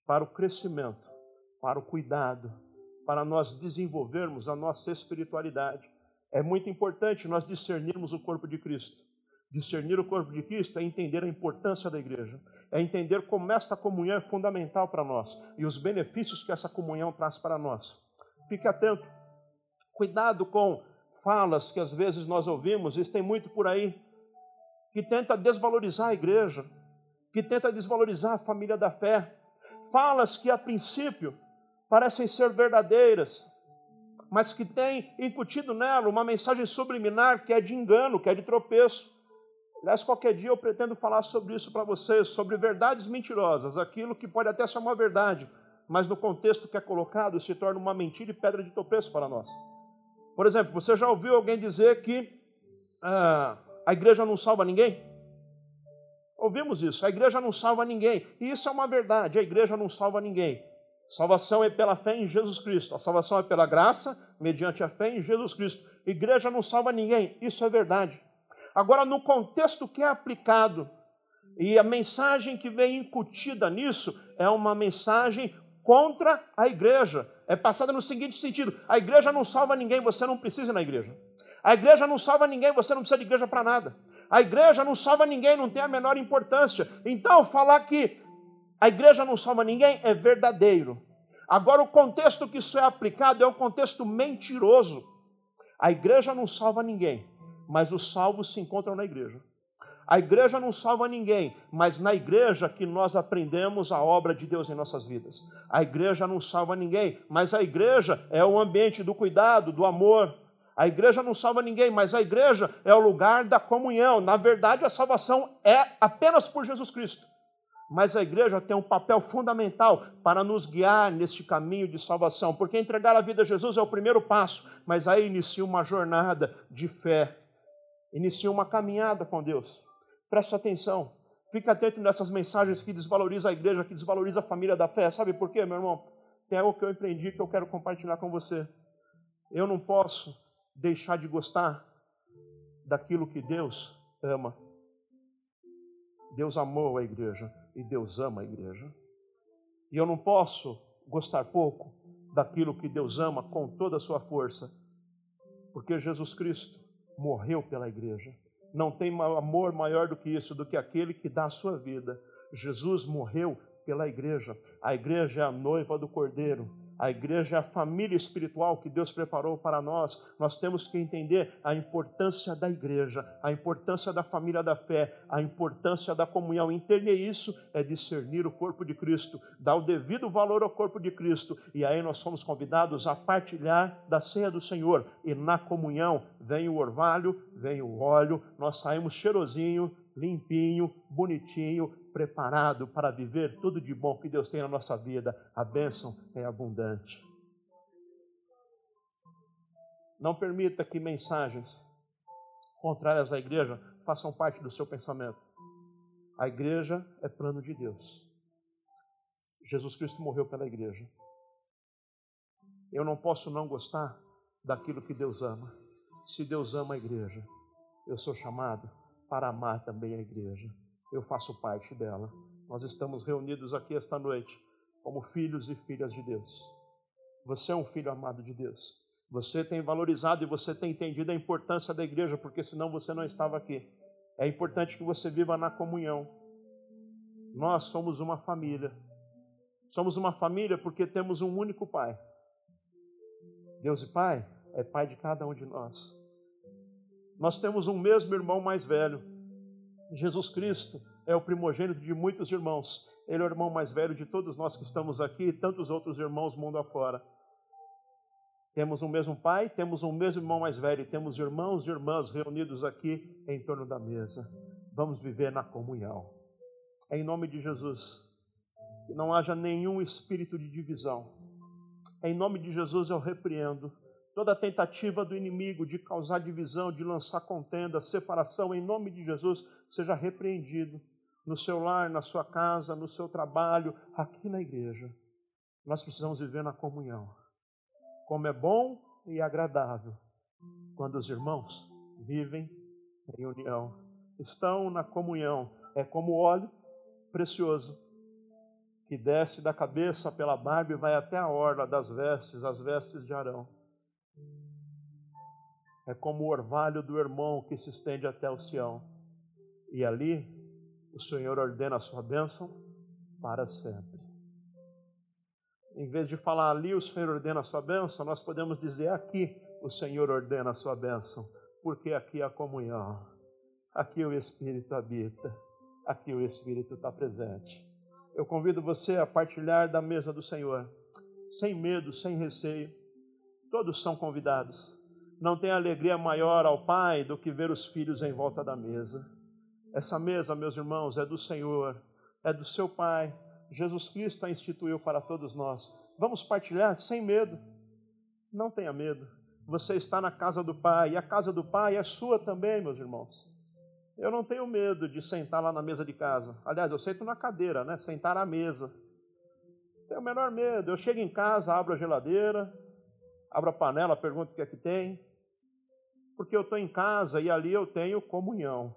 para o crescimento para o cuidado, para nós desenvolvermos a nossa espiritualidade. É muito importante nós discernirmos o corpo de Cristo. Discernir o corpo de Cristo é entender a importância da igreja, é entender como esta comunhão é fundamental para nós e os benefícios que essa comunhão traz para nós. Fique atento, cuidado com falas que às vezes nós ouvimos, isso tem muito por aí, que tenta desvalorizar a igreja, que tenta desvalorizar a família da fé, falas que a princípio parecem ser verdadeiras, mas que têm incutido nela uma mensagem subliminar que é de engano, que é de tropeço. Aliás, qualquer dia eu pretendo falar sobre isso para vocês, sobre verdades mentirosas, aquilo que pode até ser uma verdade, mas no contexto que é colocado se torna uma mentira e pedra de tropeço para nós. Por exemplo, você já ouviu alguém dizer que ah, a igreja não salva ninguém? Ouvimos isso, a igreja não salva ninguém. E isso é uma verdade, a igreja não salva ninguém. Salvação é pela fé em Jesus Cristo. A salvação é pela graça, mediante a fé em Jesus Cristo. Igreja não salva ninguém, isso é verdade. Agora, no contexto que é aplicado, e a mensagem que vem incutida nisso é uma mensagem contra a igreja. É passada no seguinte sentido: a igreja não salva ninguém, você não precisa ir na igreja. A igreja não salva ninguém, você não precisa de igreja para nada. A igreja não salva ninguém, não tem a menor importância. Então, falar que a igreja não salva ninguém é verdadeiro. Agora, o contexto que isso é aplicado é um contexto mentiroso. A igreja não salva ninguém, mas os salvos se encontram na igreja. A igreja não salva ninguém, mas na igreja que nós aprendemos a obra de Deus em nossas vidas. A igreja não salva ninguém, mas a igreja é o ambiente do cuidado, do amor. A igreja não salva ninguém, mas a igreja é o lugar da comunhão. Na verdade, a salvação é apenas por Jesus Cristo. Mas a igreja tem um papel fundamental para nos guiar neste caminho de salvação, porque entregar a vida a Jesus é o primeiro passo, mas aí inicia uma jornada de fé, inicia uma caminhada com Deus. Preste atenção, fique atento nessas mensagens que desvalorizam a igreja, que desvalorizam a família da fé. Sabe por quê, meu irmão? Tem algo que eu empreendi que eu quero compartilhar com você. Eu não posso deixar de gostar daquilo que Deus ama. Deus amou a igreja e Deus ama a igreja. E eu não posso gostar pouco daquilo que Deus ama com toda a sua força. Porque Jesus Cristo morreu pela igreja. Não tem amor maior do que isso, do que aquele que dá a sua vida. Jesus morreu pela igreja. A igreja é a noiva do Cordeiro. A igreja é a família espiritual que Deus preparou para nós. Nós temos que entender a importância da igreja, a importância da família da fé, a importância da comunhão. Entender isso é discernir o corpo de Cristo, dar o devido valor ao corpo de Cristo. E aí nós somos convidados a partilhar da ceia do Senhor. E na comunhão vem o orvalho, vem o óleo, nós saímos cheirosinho, limpinho, bonitinho, preparado para viver tudo de bom que Deus tem na nossa vida. A bênção é abundante. Não permita que mensagens contrárias à igreja façam parte do seu pensamento. A igreja é plano de Deus. Jesus Cristo morreu pela igreja. Eu não posso não gostar daquilo que Deus ama. Se Deus ama a igreja, eu sou chamado para amar também a igreja eu faço parte dela. Nós estamos reunidos aqui esta noite como filhos e filhas de Deus. Você é um filho amado de Deus. Você tem valorizado e você tem entendido a importância da igreja, porque senão você não estava aqui. É importante que você viva na comunhão. Nós somos uma família. Somos uma família porque temos um único Pai. Deus e Pai é Pai de cada um de nós. Nós temos um mesmo irmão mais velho. Jesus Cristo é o primogênito de muitos irmãos. Ele é o irmão mais velho de todos nós que estamos aqui e tantos outros irmãos mundo afora. Temos um mesmo pai, temos um mesmo irmão mais velho, temos irmãos e irmãs reunidos aqui em torno da mesa. Vamos viver na comunhão. Em nome de Jesus, que não haja nenhum espírito de divisão. Em nome de Jesus eu repreendo toda tentativa do inimigo de causar divisão, de lançar contenda, separação, em nome de Jesus, seja repreendido no seu lar, na sua casa, no seu trabalho, aqui na igreja. Nós precisamos viver na comunhão. Como é bom e agradável quando os irmãos vivem em união, estão na comunhão. É como óleo precioso que desce da cabeça pela barba e vai até a orla das vestes, as vestes de Arão é como o orvalho do irmão que se estende até o Sião. E ali o Senhor ordena a sua bênção para sempre. Em vez de falar ali o Senhor ordena a sua bênção, nós podemos dizer aqui o Senhor ordena a sua bênção, porque aqui a comunhão, aqui o Espírito habita, aqui o Espírito está presente. Eu convido você a partilhar da mesa do Senhor, sem medo, sem receio. Todos são convidados não tem alegria maior ao Pai do que ver os filhos em volta da mesa. Essa mesa, meus irmãos, é do Senhor, é do seu Pai. Jesus Cristo a instituiu para todos nós. Vamos partilhar sem medo. Não tenha medo. Você está na casa do Pai, e a casa do Pai é sua também, meus irmãos. Eu não tenho medo de sentar lá na mesa de casa. Aliás, eu sento na cadeira, né? Sentar à mesa. Tenho o menor medo. Eu chego em casa, abro a geladeira, abro a panela, pergunto o que é que tem porque eu estou em casa e ali eu tenho comunhão.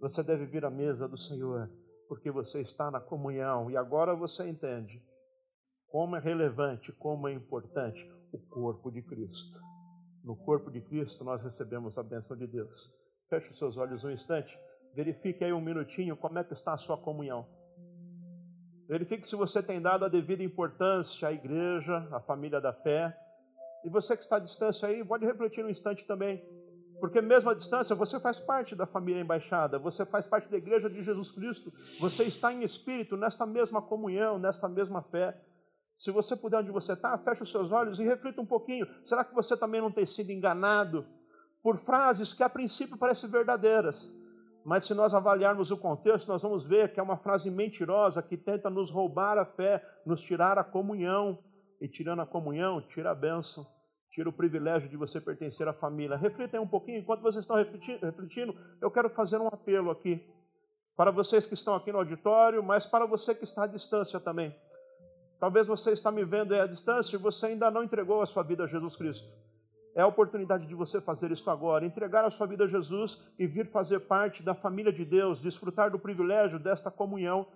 Você deve vir à mesa do Senhor, porque você está na comunhão e agora você entende como é relevante, como é importante o corpo de Cristo. No corpo de Cristo nós recebemos a bênção de Deus. Feche os seus olhos um instante, verifique aí um minutinho como é que está a sua comunhão. Verifique se você tem dado a devida importância à igreja, à família da fé e você que está à distância aí, pode refletir um instante também. Porque mesmo à distância, você faz parte da família embaixada, você faz parte da igreja de Jesus Cristo, você está em espírito nesta mesma comunhão, nesta mesma fé. Se você puder onde você está, feche os seus olhos e reflita um pouquinho. Será que você também não tem sido enganado por frases que a princípio parecem verdadeiras? Mas se nós avaliarmos o contexto, nós vamos ver que é uma frase mentirosa que tenta nos roubar a fé, nos tirar a comunhão. E tirando a comunhão, tira a bênção tira o privilégio de você pertencer à família. Reflita aí um pouquinho, enquanto vocês estão refletindo, eu quero fazer um apelo aqui. Para vocês que estão aqui no auditório, mas para você que está à distância também. Talvez você está me vendo à distância e você ainda não entregou a sua vida a Jesus Cristo. É a oportunidade de você fazer isso agora, entregar a sua vida a Jesus e vir fazer parte da família de Deus, desfrutar do privilégio desta comunhão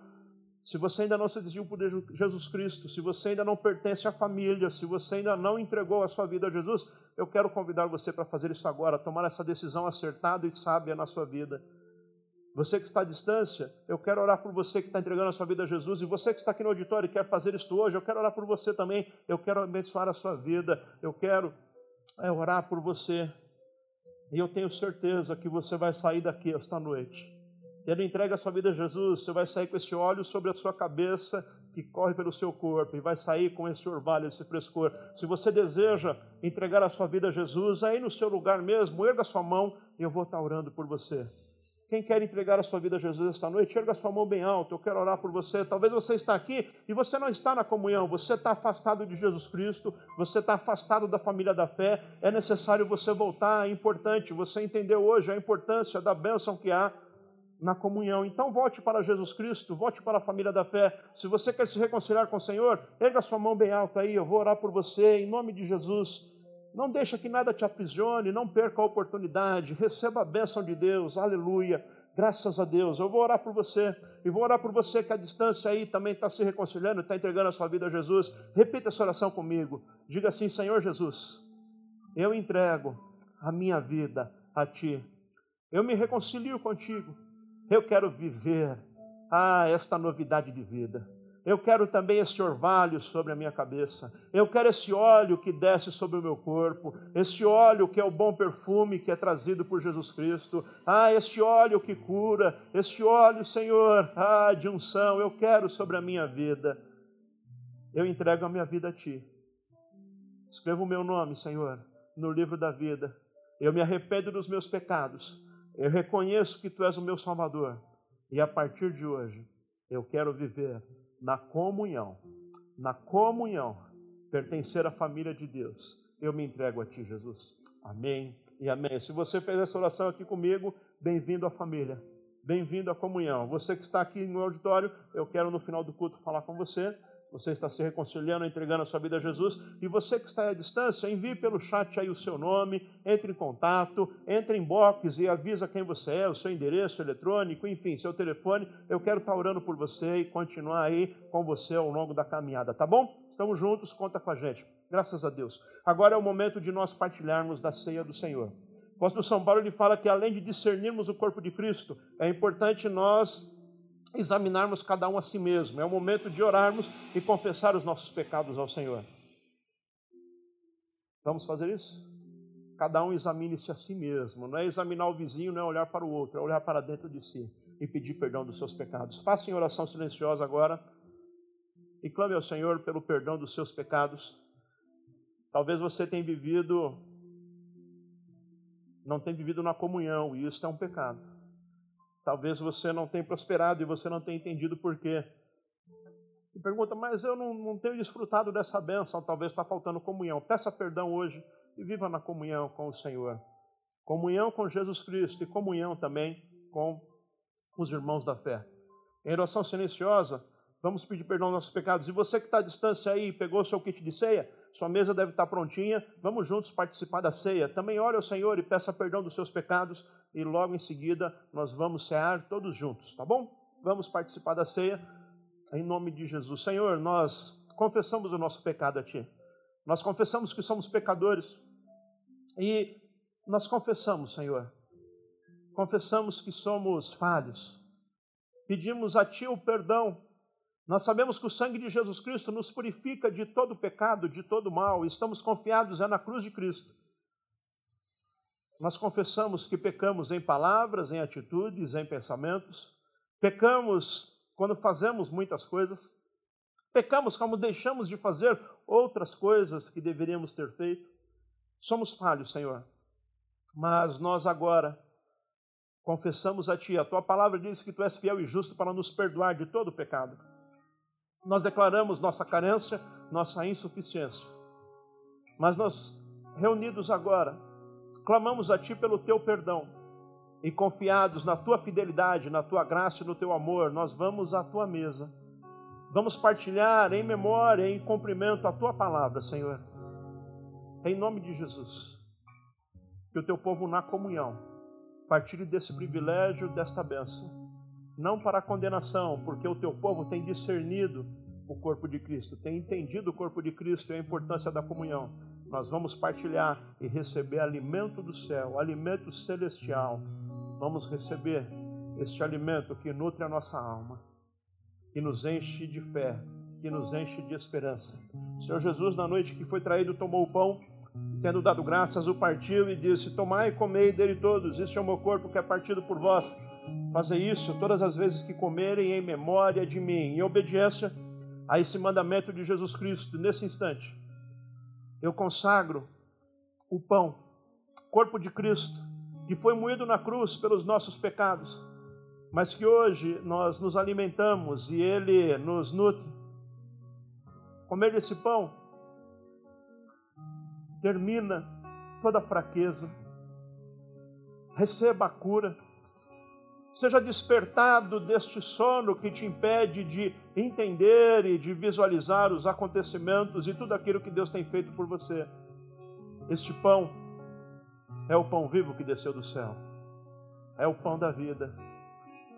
Se você ainda não se decidiu por Jesus Cristo, se você ainda não pertence à família, se você ainda não entregou a sua vida a Jesus, eu quero convidar você para fazer isso agora, tomar essa decisão acertada e sábia na sua vida. Você que está à distância, eu quero orar por você que está entregando a sua vida a Jesus. E você que está aqui no auditório e quer fazer isso hoje, eu quero orar por você também. Eu quero abençoar a sua vida. Eu quero é, orar por você. E eu tenho certeza que você vai sair daqui esta noite. Tendo entregue a sua vida a Jesus, você vai sair com esse óleo sobre a sua cabeça que corre pelo seu corpo e vai sair com esse orvalho, esse frescor. Se você deseja entregar a sua vida a Jesus, aí no seu lugar mesmo, erga a sua mão e eu vou estar orando por você. Quem quer entregar a sua vida a Jesus esta noite, erga a sua mão bem alta. Eu quero orar por você. Talvez você está aqui e você não está na comunhão, você está afastado de Jesus Cristo, você está afastado da família da fé. É necessário você voltar, é importante. Você entendeu hoje a importância da bênção que há na comunhão. Então volte para Jesus Cristo, volte para a família da fé. Se você quer se reconciliar com o Senhor, erga sua mão bem alta aí. Eu vou orar por você em nome de Jesus. Não deixa que nada te aprisione, não perca a oportunidade, receba a bênção de Deus, aleluia. Graças a Deus. Eu vou orar por você. E vou orar por você que a distância aí também está se reconciliando, está entregando a sua vida a Jesus. Repita essa oração comigo. Diga assim: Senhor Jesus, eu entrego a minha vida a Ti. Eu me reconcilio contigo. Eu quero viver ah, esta novidade de vida. Eu quero também esse orvalho sobre a minha cabeça. Eu quero esse óleo que desce sobre o meu corpo. Esse óleo que é o bom perfume que é trazido por Jesus Cristo. Ah, este óleo que cura. Este óleo, Senhor, ah, de unção. Eu quero sobre a minha vida. Eu entrego a minha vida a Ti. Escreva o meu nome, Senhor, no livro da vida. Eu me arrependo dos meus pecados. Eu reconheço que Tu és o meu Salvador. E a partir de hoje, eu quero viver na comunhão, na comunhão, pertencer à família de Deus. Eu me entrego a Ti, Jesus. Amém e amém. Se você fez essa oração aqui comigo, bem-vindo à família, bem-vindo à comunhão. Você que está aqui no auditório, eu quero no final do culto falar com você você está se reconciliando, entregando a sua vida a Jesus. E você que está à distância, envie pelo chat aí o seu nome, entre em contato, entre em box e avisa quem você é, o seu endereço eletrônico, enfim, seu telefone. Eu quero estar orando por você e continuar aí com você ao longo da caminhada, tá bom? Estamos juntos, conta com a gente. Graças a Deus. Agora é o momento de nós partilharmos da ceia do Senhor. O apóstolo São Paulo ele fala que além de discernirmos o corpo de Cristo, é importante nós examinarmos cada um a si mesmo. É o momento de orarmos e confessar os nossos pecados ao Senhor. Vamos fazer isso? Cada um examine-se a si mesmo. Não é examinar o vizinho, não é olhar para o outro, é olhar para dentro de si e pedir perdão dos seus pecados. Faça em oração silenciosa agora e clame ao Senhor pelo perdão dos seus pecados. Talvez você tenha vivido, não tenha vivido na comunhão, e isso é um pecado. Talvez você não tenha prosperado e você não tenha entendido por quê. Você pergunta, mas eu não, não tenho desfrutado dessa bênção, talvez está faltando comunhão. Peça perdão hoje e viva na comunhão com o Senhor. Comunhão com Jesus Cristo e comunhão também com os irmãos da fé. Em oração silenciosa, vamos pedir perdão aos nossos pecados. E você que está à distância aí, pegou o seu kit de ceia, sua mesa deve estar prontinha. Vamos juntos participar da ceia. Também ore ao Senhor e peça perdão dos seus pecados. E logo em seguida nós vamos cear todos juntos, tá bom? Vamos participar da ceia em nome de Jesus. Senhor, nós confessamos o nosso pecado a Ti. Nós confessamos que somos pecadores. E nós confessamos, Senhor, confessamos que somos falhos. Pedimos a Ti o perdão nós sabemos que o sangue de Jesus Cristo nos purifica de todo pecado, de todo mal, estamos confiados é na cruz de Cristo. Nós confessamos que pecamos em palavras, em atitudes, em pensamentos, pecamos quando fazemos muitas coisas, pecamos como deixamos de fazer outras coisas que deveríamos ter feito. Somos falhos, Senhor, mas nós agora confessamos a Ti. A Tua palavra diz que Tu és fiel e justo para nos perdoar de todo pecado. Nós declaramos nossa carência, nossa insuficiência. Mas nós, reunidos agora, clamamos a Ti pelo Teu perdão. E confiados na Tua fidelidade, na Tua graça e no Teu amor, nós vamos à Tua mesa. Vamos partilhar em memória, em cumprimento a Tua palavra, Senhor. Em nome de Jesus. Que o Teu povo na comunhão partilhe desse privilégio, desta bênção não para condenação, porque o teu povo tem discernido o corpo de Cristo, tem entendido o corpo de Cristo e a importância da comunhão. Nós vamos partilhar e receber alimento do céu, alimento celestial. Vamos receber este alimento que nutre a nossa alma, que nos enche de fé, que nos enche de esperança. O Senhor Jesus, na noite que foi traído, tomou o pão, tendo dado graças, o partiu e disse: Tomai e comei dele todos, este é o meu corpo que é partido por vós. Fazei isso todas as vezes que comerem em memória de mim, em obediência a esse mandamento de Jesus Cristo. Nesse instante, eu consagro o pão, corpo de Cristo, que foi moído na cruz pelos nossos pecados, mas que hoje nós nos alimentamos e ele nos nutre. Comer esse pão termina toda fraqueza, receba a cura Seja despertado deste sono que te impede de entender e de visualizar os acontecimentos e tudo aquilo que Deus tem feito por você. Este pão é o pão vivo que desceu do céu, é o pão da vida,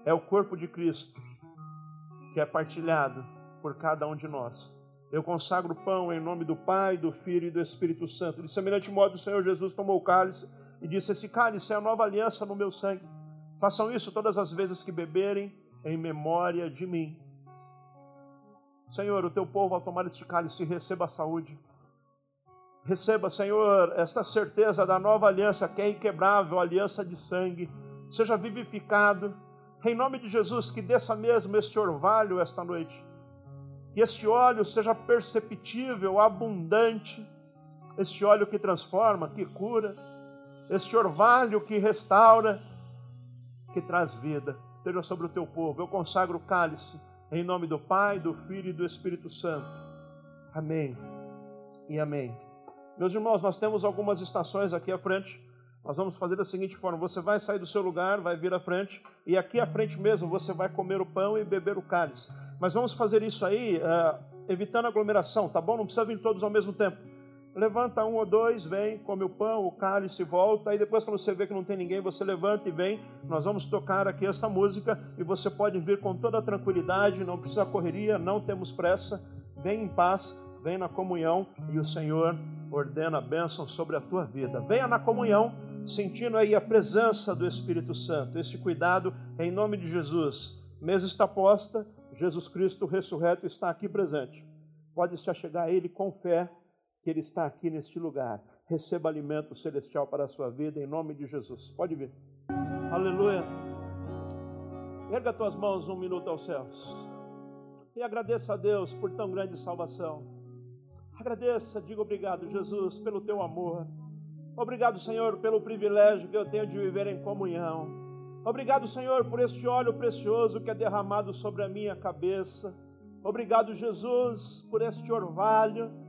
é o corpo de Cristo que é partilhado por cada um de nós. Eu consagro o pão em nome do Pai, do Filho e do Espírito Santo. De semelhante modo, o Senhor Jesus tomou o cálice e disse: Esse cálice é a nova aliança no meu sangue. Façam isso todas as vezes que beberem, em memória de mim. Senhor, o teu povo, ao tomar este cálice, receba a saúde. Receba, Senhor, esta certeza da nova aliança, que é inquebrável, aliança de sangue. Seja vivificado. Em nome de Jesus, que desça mesmo este orvalho esta noite. Que este óleo seja perceptível, abundante. Este óleo que transforma, que cura. Este orvalho que restaura que traz vida, esteja sobre o teu povo. Eu consagro o cálice em nome do Pai, do Filho e do Espírito Santo. Amém e amém. Meus irmãos, nós temos algumas estações aqui à frente. Nós vamos fazer da seguinte forma: você vai sair do seu lugar, vai vir à frente, e aqui à frente mesmo você vai comer o pão e beber o cálice. Mas vamos fazer isso aí, uh, evitando aglomeração, tá bom? Não precisa vir todos ao mesmo tempo levanta um ou dois, vem, come o pão, o cálice, volta. Aí depois, quando você vê que não tem ninguém, você levanta e vem. Nós vamos tocar aqui esta música e você pode vir com toda tranquilidade, não precisa correria, não temos pressa. Vem em paz, vem na comunhão e o Senhor ordena a bênção sobre a tua vida. Venha na comunhão, sentindo aí a presença do Espírito Santo, esse cuidado em nome de Jesus. Mesa está posta, Jesus Cristo ressurreto está aqui presente. Pode se achegar a Ele com fé que Ele está aqui neste lugar. Receba alimento celestial para a sua vida, em nome de Jesus. Pode vir. Aleluia. Erga tuas mãos um minuto aos céus. E agradeça a Deus por tão grande salvação. Agradeça, diga obrigado, Jesus, pelo teu amor. Obrigado, Senhor, pelo privilégio que eu tenho de viver em comunhão. Obrigado, Senhor, por este óleo precioso que é derramado sobre a minha cabeça. Obrigado, Jesus, por este orvalho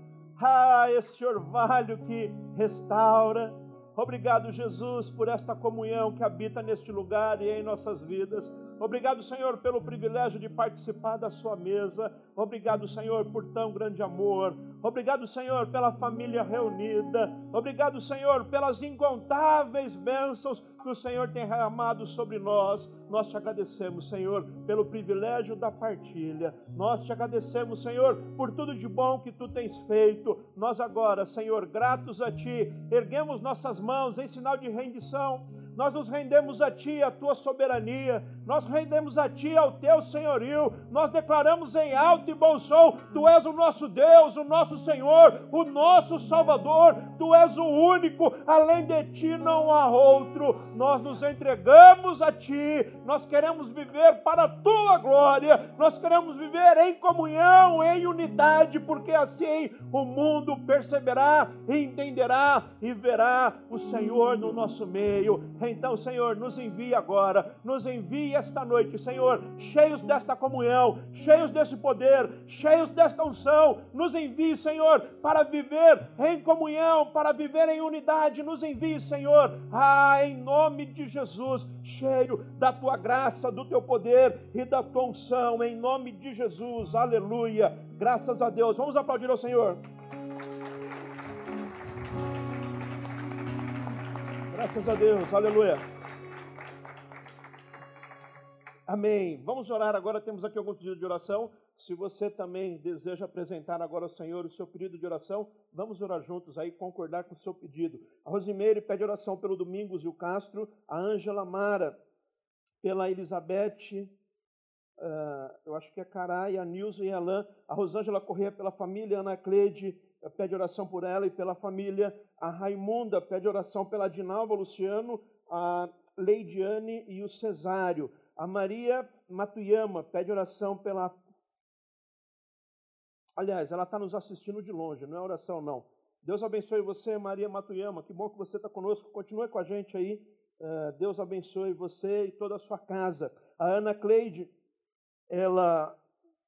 ah, este orvalho que restaura. Obrigado, Jesus, por esta comunhão que habita neste lugar e em nossas vidas. Obrigado, Senhor, pelo privilégio de participar da Sua mesa. Obrigado, Senhor, por tão grande amor. Obrigado, Senhor, pela família reunida. Obrigado, Senhor, pelas incontáveis bênçãos que o Senhor tem derramado sobre nós. Nós te agradecemos, Senhor, pelo privilégio da partilha. Nós te agradecemos, Senhor, por tudo de bom que tu tens feito. Nós agora, Senhor, gratos a ti, erguemos nossas mãos em sinal de rendição nós nos rendemos a Ti, a Tua soberania, nós rendemos a Ti, ao Teu senhorio, nós declaramos em alto e bom som: Tu és o nosso Deus, o nosso Senhor, o nosso Salvador, Tu és o único, além de Ti não há outro. Nós nos entregamos a Ti, nós queremos viver para a Tua glória, nós queremos viver em comunhão, em unidade, porque assim o mundo perceberá, entenderá e verá o Senhor no nosso meio então, Senhor, nos envie agora, nos envie esta noite, Senhor, cheios desta comunhão, cheios desse poder, cheios desta unção. Nos envie, Senhor, para viver em comunhão, para viver em unidade. Nos envie, Senhor, ah, em nome de Jesus, cheio da tua graça, do teu poder e da tua unção, em nome de Jesus. Aleluia. Graças a Deus. Vamos aplaudir ao Senhor. Graças a Deus, aleluia. Amém. Vamos orar agora. Temos aqui alguns pedidos de oração. Se você também deseja apresentar agora ao Senhor o seu pedido de oração, vamos orar juntos aí, concordar com o seu pedido. A Rosimeire pede oração pelo Domingos e o Castro, a Ângela Mara, pela Elizabeth, uh, eu acho que é Carai, a Nilza e a Alain, a Rosângela Corrêa pela família, Ana Cleide pede oração por ela e pela família, a Raimunda pede oração pela Dinalva Luciano, a Leidiane e o Cesário. A Maria Matuyama pede oração pela. Aliás, ela está nos assistindo de longe, não é oração, não. Deus abençoe você, Maria Matuyama. Que bom que você está conosco. Continue com a gente aí. Uh, Deus abençoe você e toda a sua casa. A Ana Cleide, ela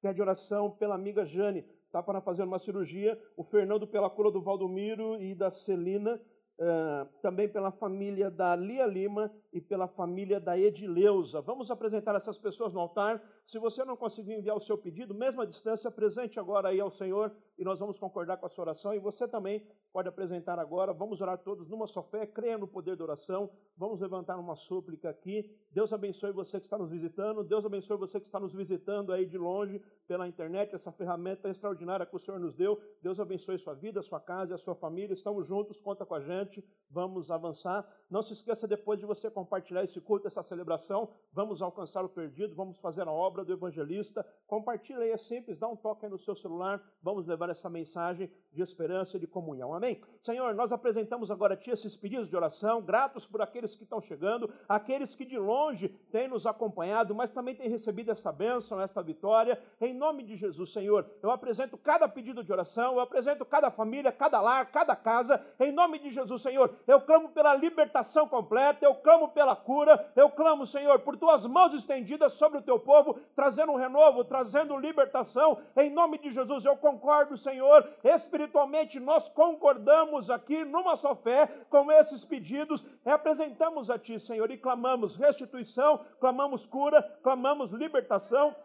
pede oração pela amiga Jane. Está para fazer uma cirurgia. O Fernando pela cura do Valdomiro e da Celina. Uh, também pela família da Lia Lima e pela família da Edileuza. Vamos apresentar essas pessoas no altar. Se você não conseguir enviar o seu pedido, mesmo à distância, presente agora aí ao Senhor e nós vamos concordar com a sua oração. E você também pode apresentar agora. Vamos orar todos numa só fé, creia no poder da oração. Vamos levantar uma súplica aqui. Deus abençoe você que está nos visitando. Deus abençoe você que está nos visitando aí de longe pela internet, essa ferramenta extraordinária que o Senhor nos deu. Deus abençoe sua vida, sua casa e a sua família. Estamos juntos, conta com a gente. Vamos avançar. Não se esqueça depois de você compartilhar esse culto, essa celebração. Vamos alcançar o perdido, vamos fazer a obra do evangelista. Compartilhe aí, é simples, dá um toque aí no seu celular. Vamos levar essa mensagem de esperança e de comunhão. Amém? Senhor, nós apresentamos agora a Ti esses pedidos de oração, gratos por aqueles que estão chegando, aqueles que de longe têm nos acompanhado, mas também têm recebido essa bênção, esta vitória. Em nome de Jesus, Senhor, eu apresento cada pedido de oração, eu apresento cada família, cada lar, cada casa. Em nome de Jesus, Senhor, eu clamo pela libertação completa, eu clamo pela cura, eu clamo, Senhor, por tuas mãos estendidas sobre o teu povo, trazendo renovo, trazendo libertação. Em nome de Jesus, eu concordo, Senhor, espiritualmente nós concordamos aqui numa só fé com esses pedidos, apresentamos a Ti, Senhor, e clamamos restituição, clamamos cura, clamamos libertação.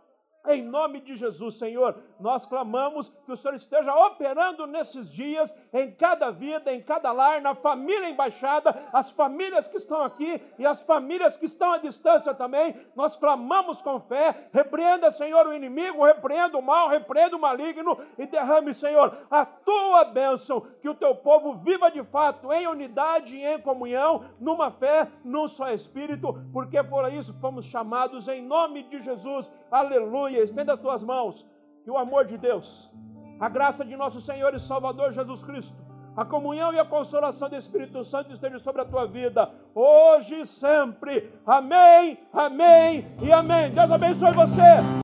Em nome de Jesus, Senhor, nós clamamos que o Senhor esteja operando nesses dias, em cada vida, em cada lar, na família embaixada, as famílias que estão aqui e as famílias que estão à distância também. Nós clamamos com fé. Repreenda, Senhor, o inimigo, repreenda o mal, repreenda o maligno e derrame, Senhor, a tua bênção, que o teu povo viva de fato em unidade e em comunhão, numa fé, num só espírito, porque por isso fomos chamados em nome de Jesus. Aleluia Estenda as tuas mãos. Que o amor de Deus, a graça de nosso Senhor e Salvador Jesus Cristo, a comunhão e a consolação do Espírito Santo estejam sobre a tua vida, hoje e sempre. Amém, amém e amém. Deus abençoe você.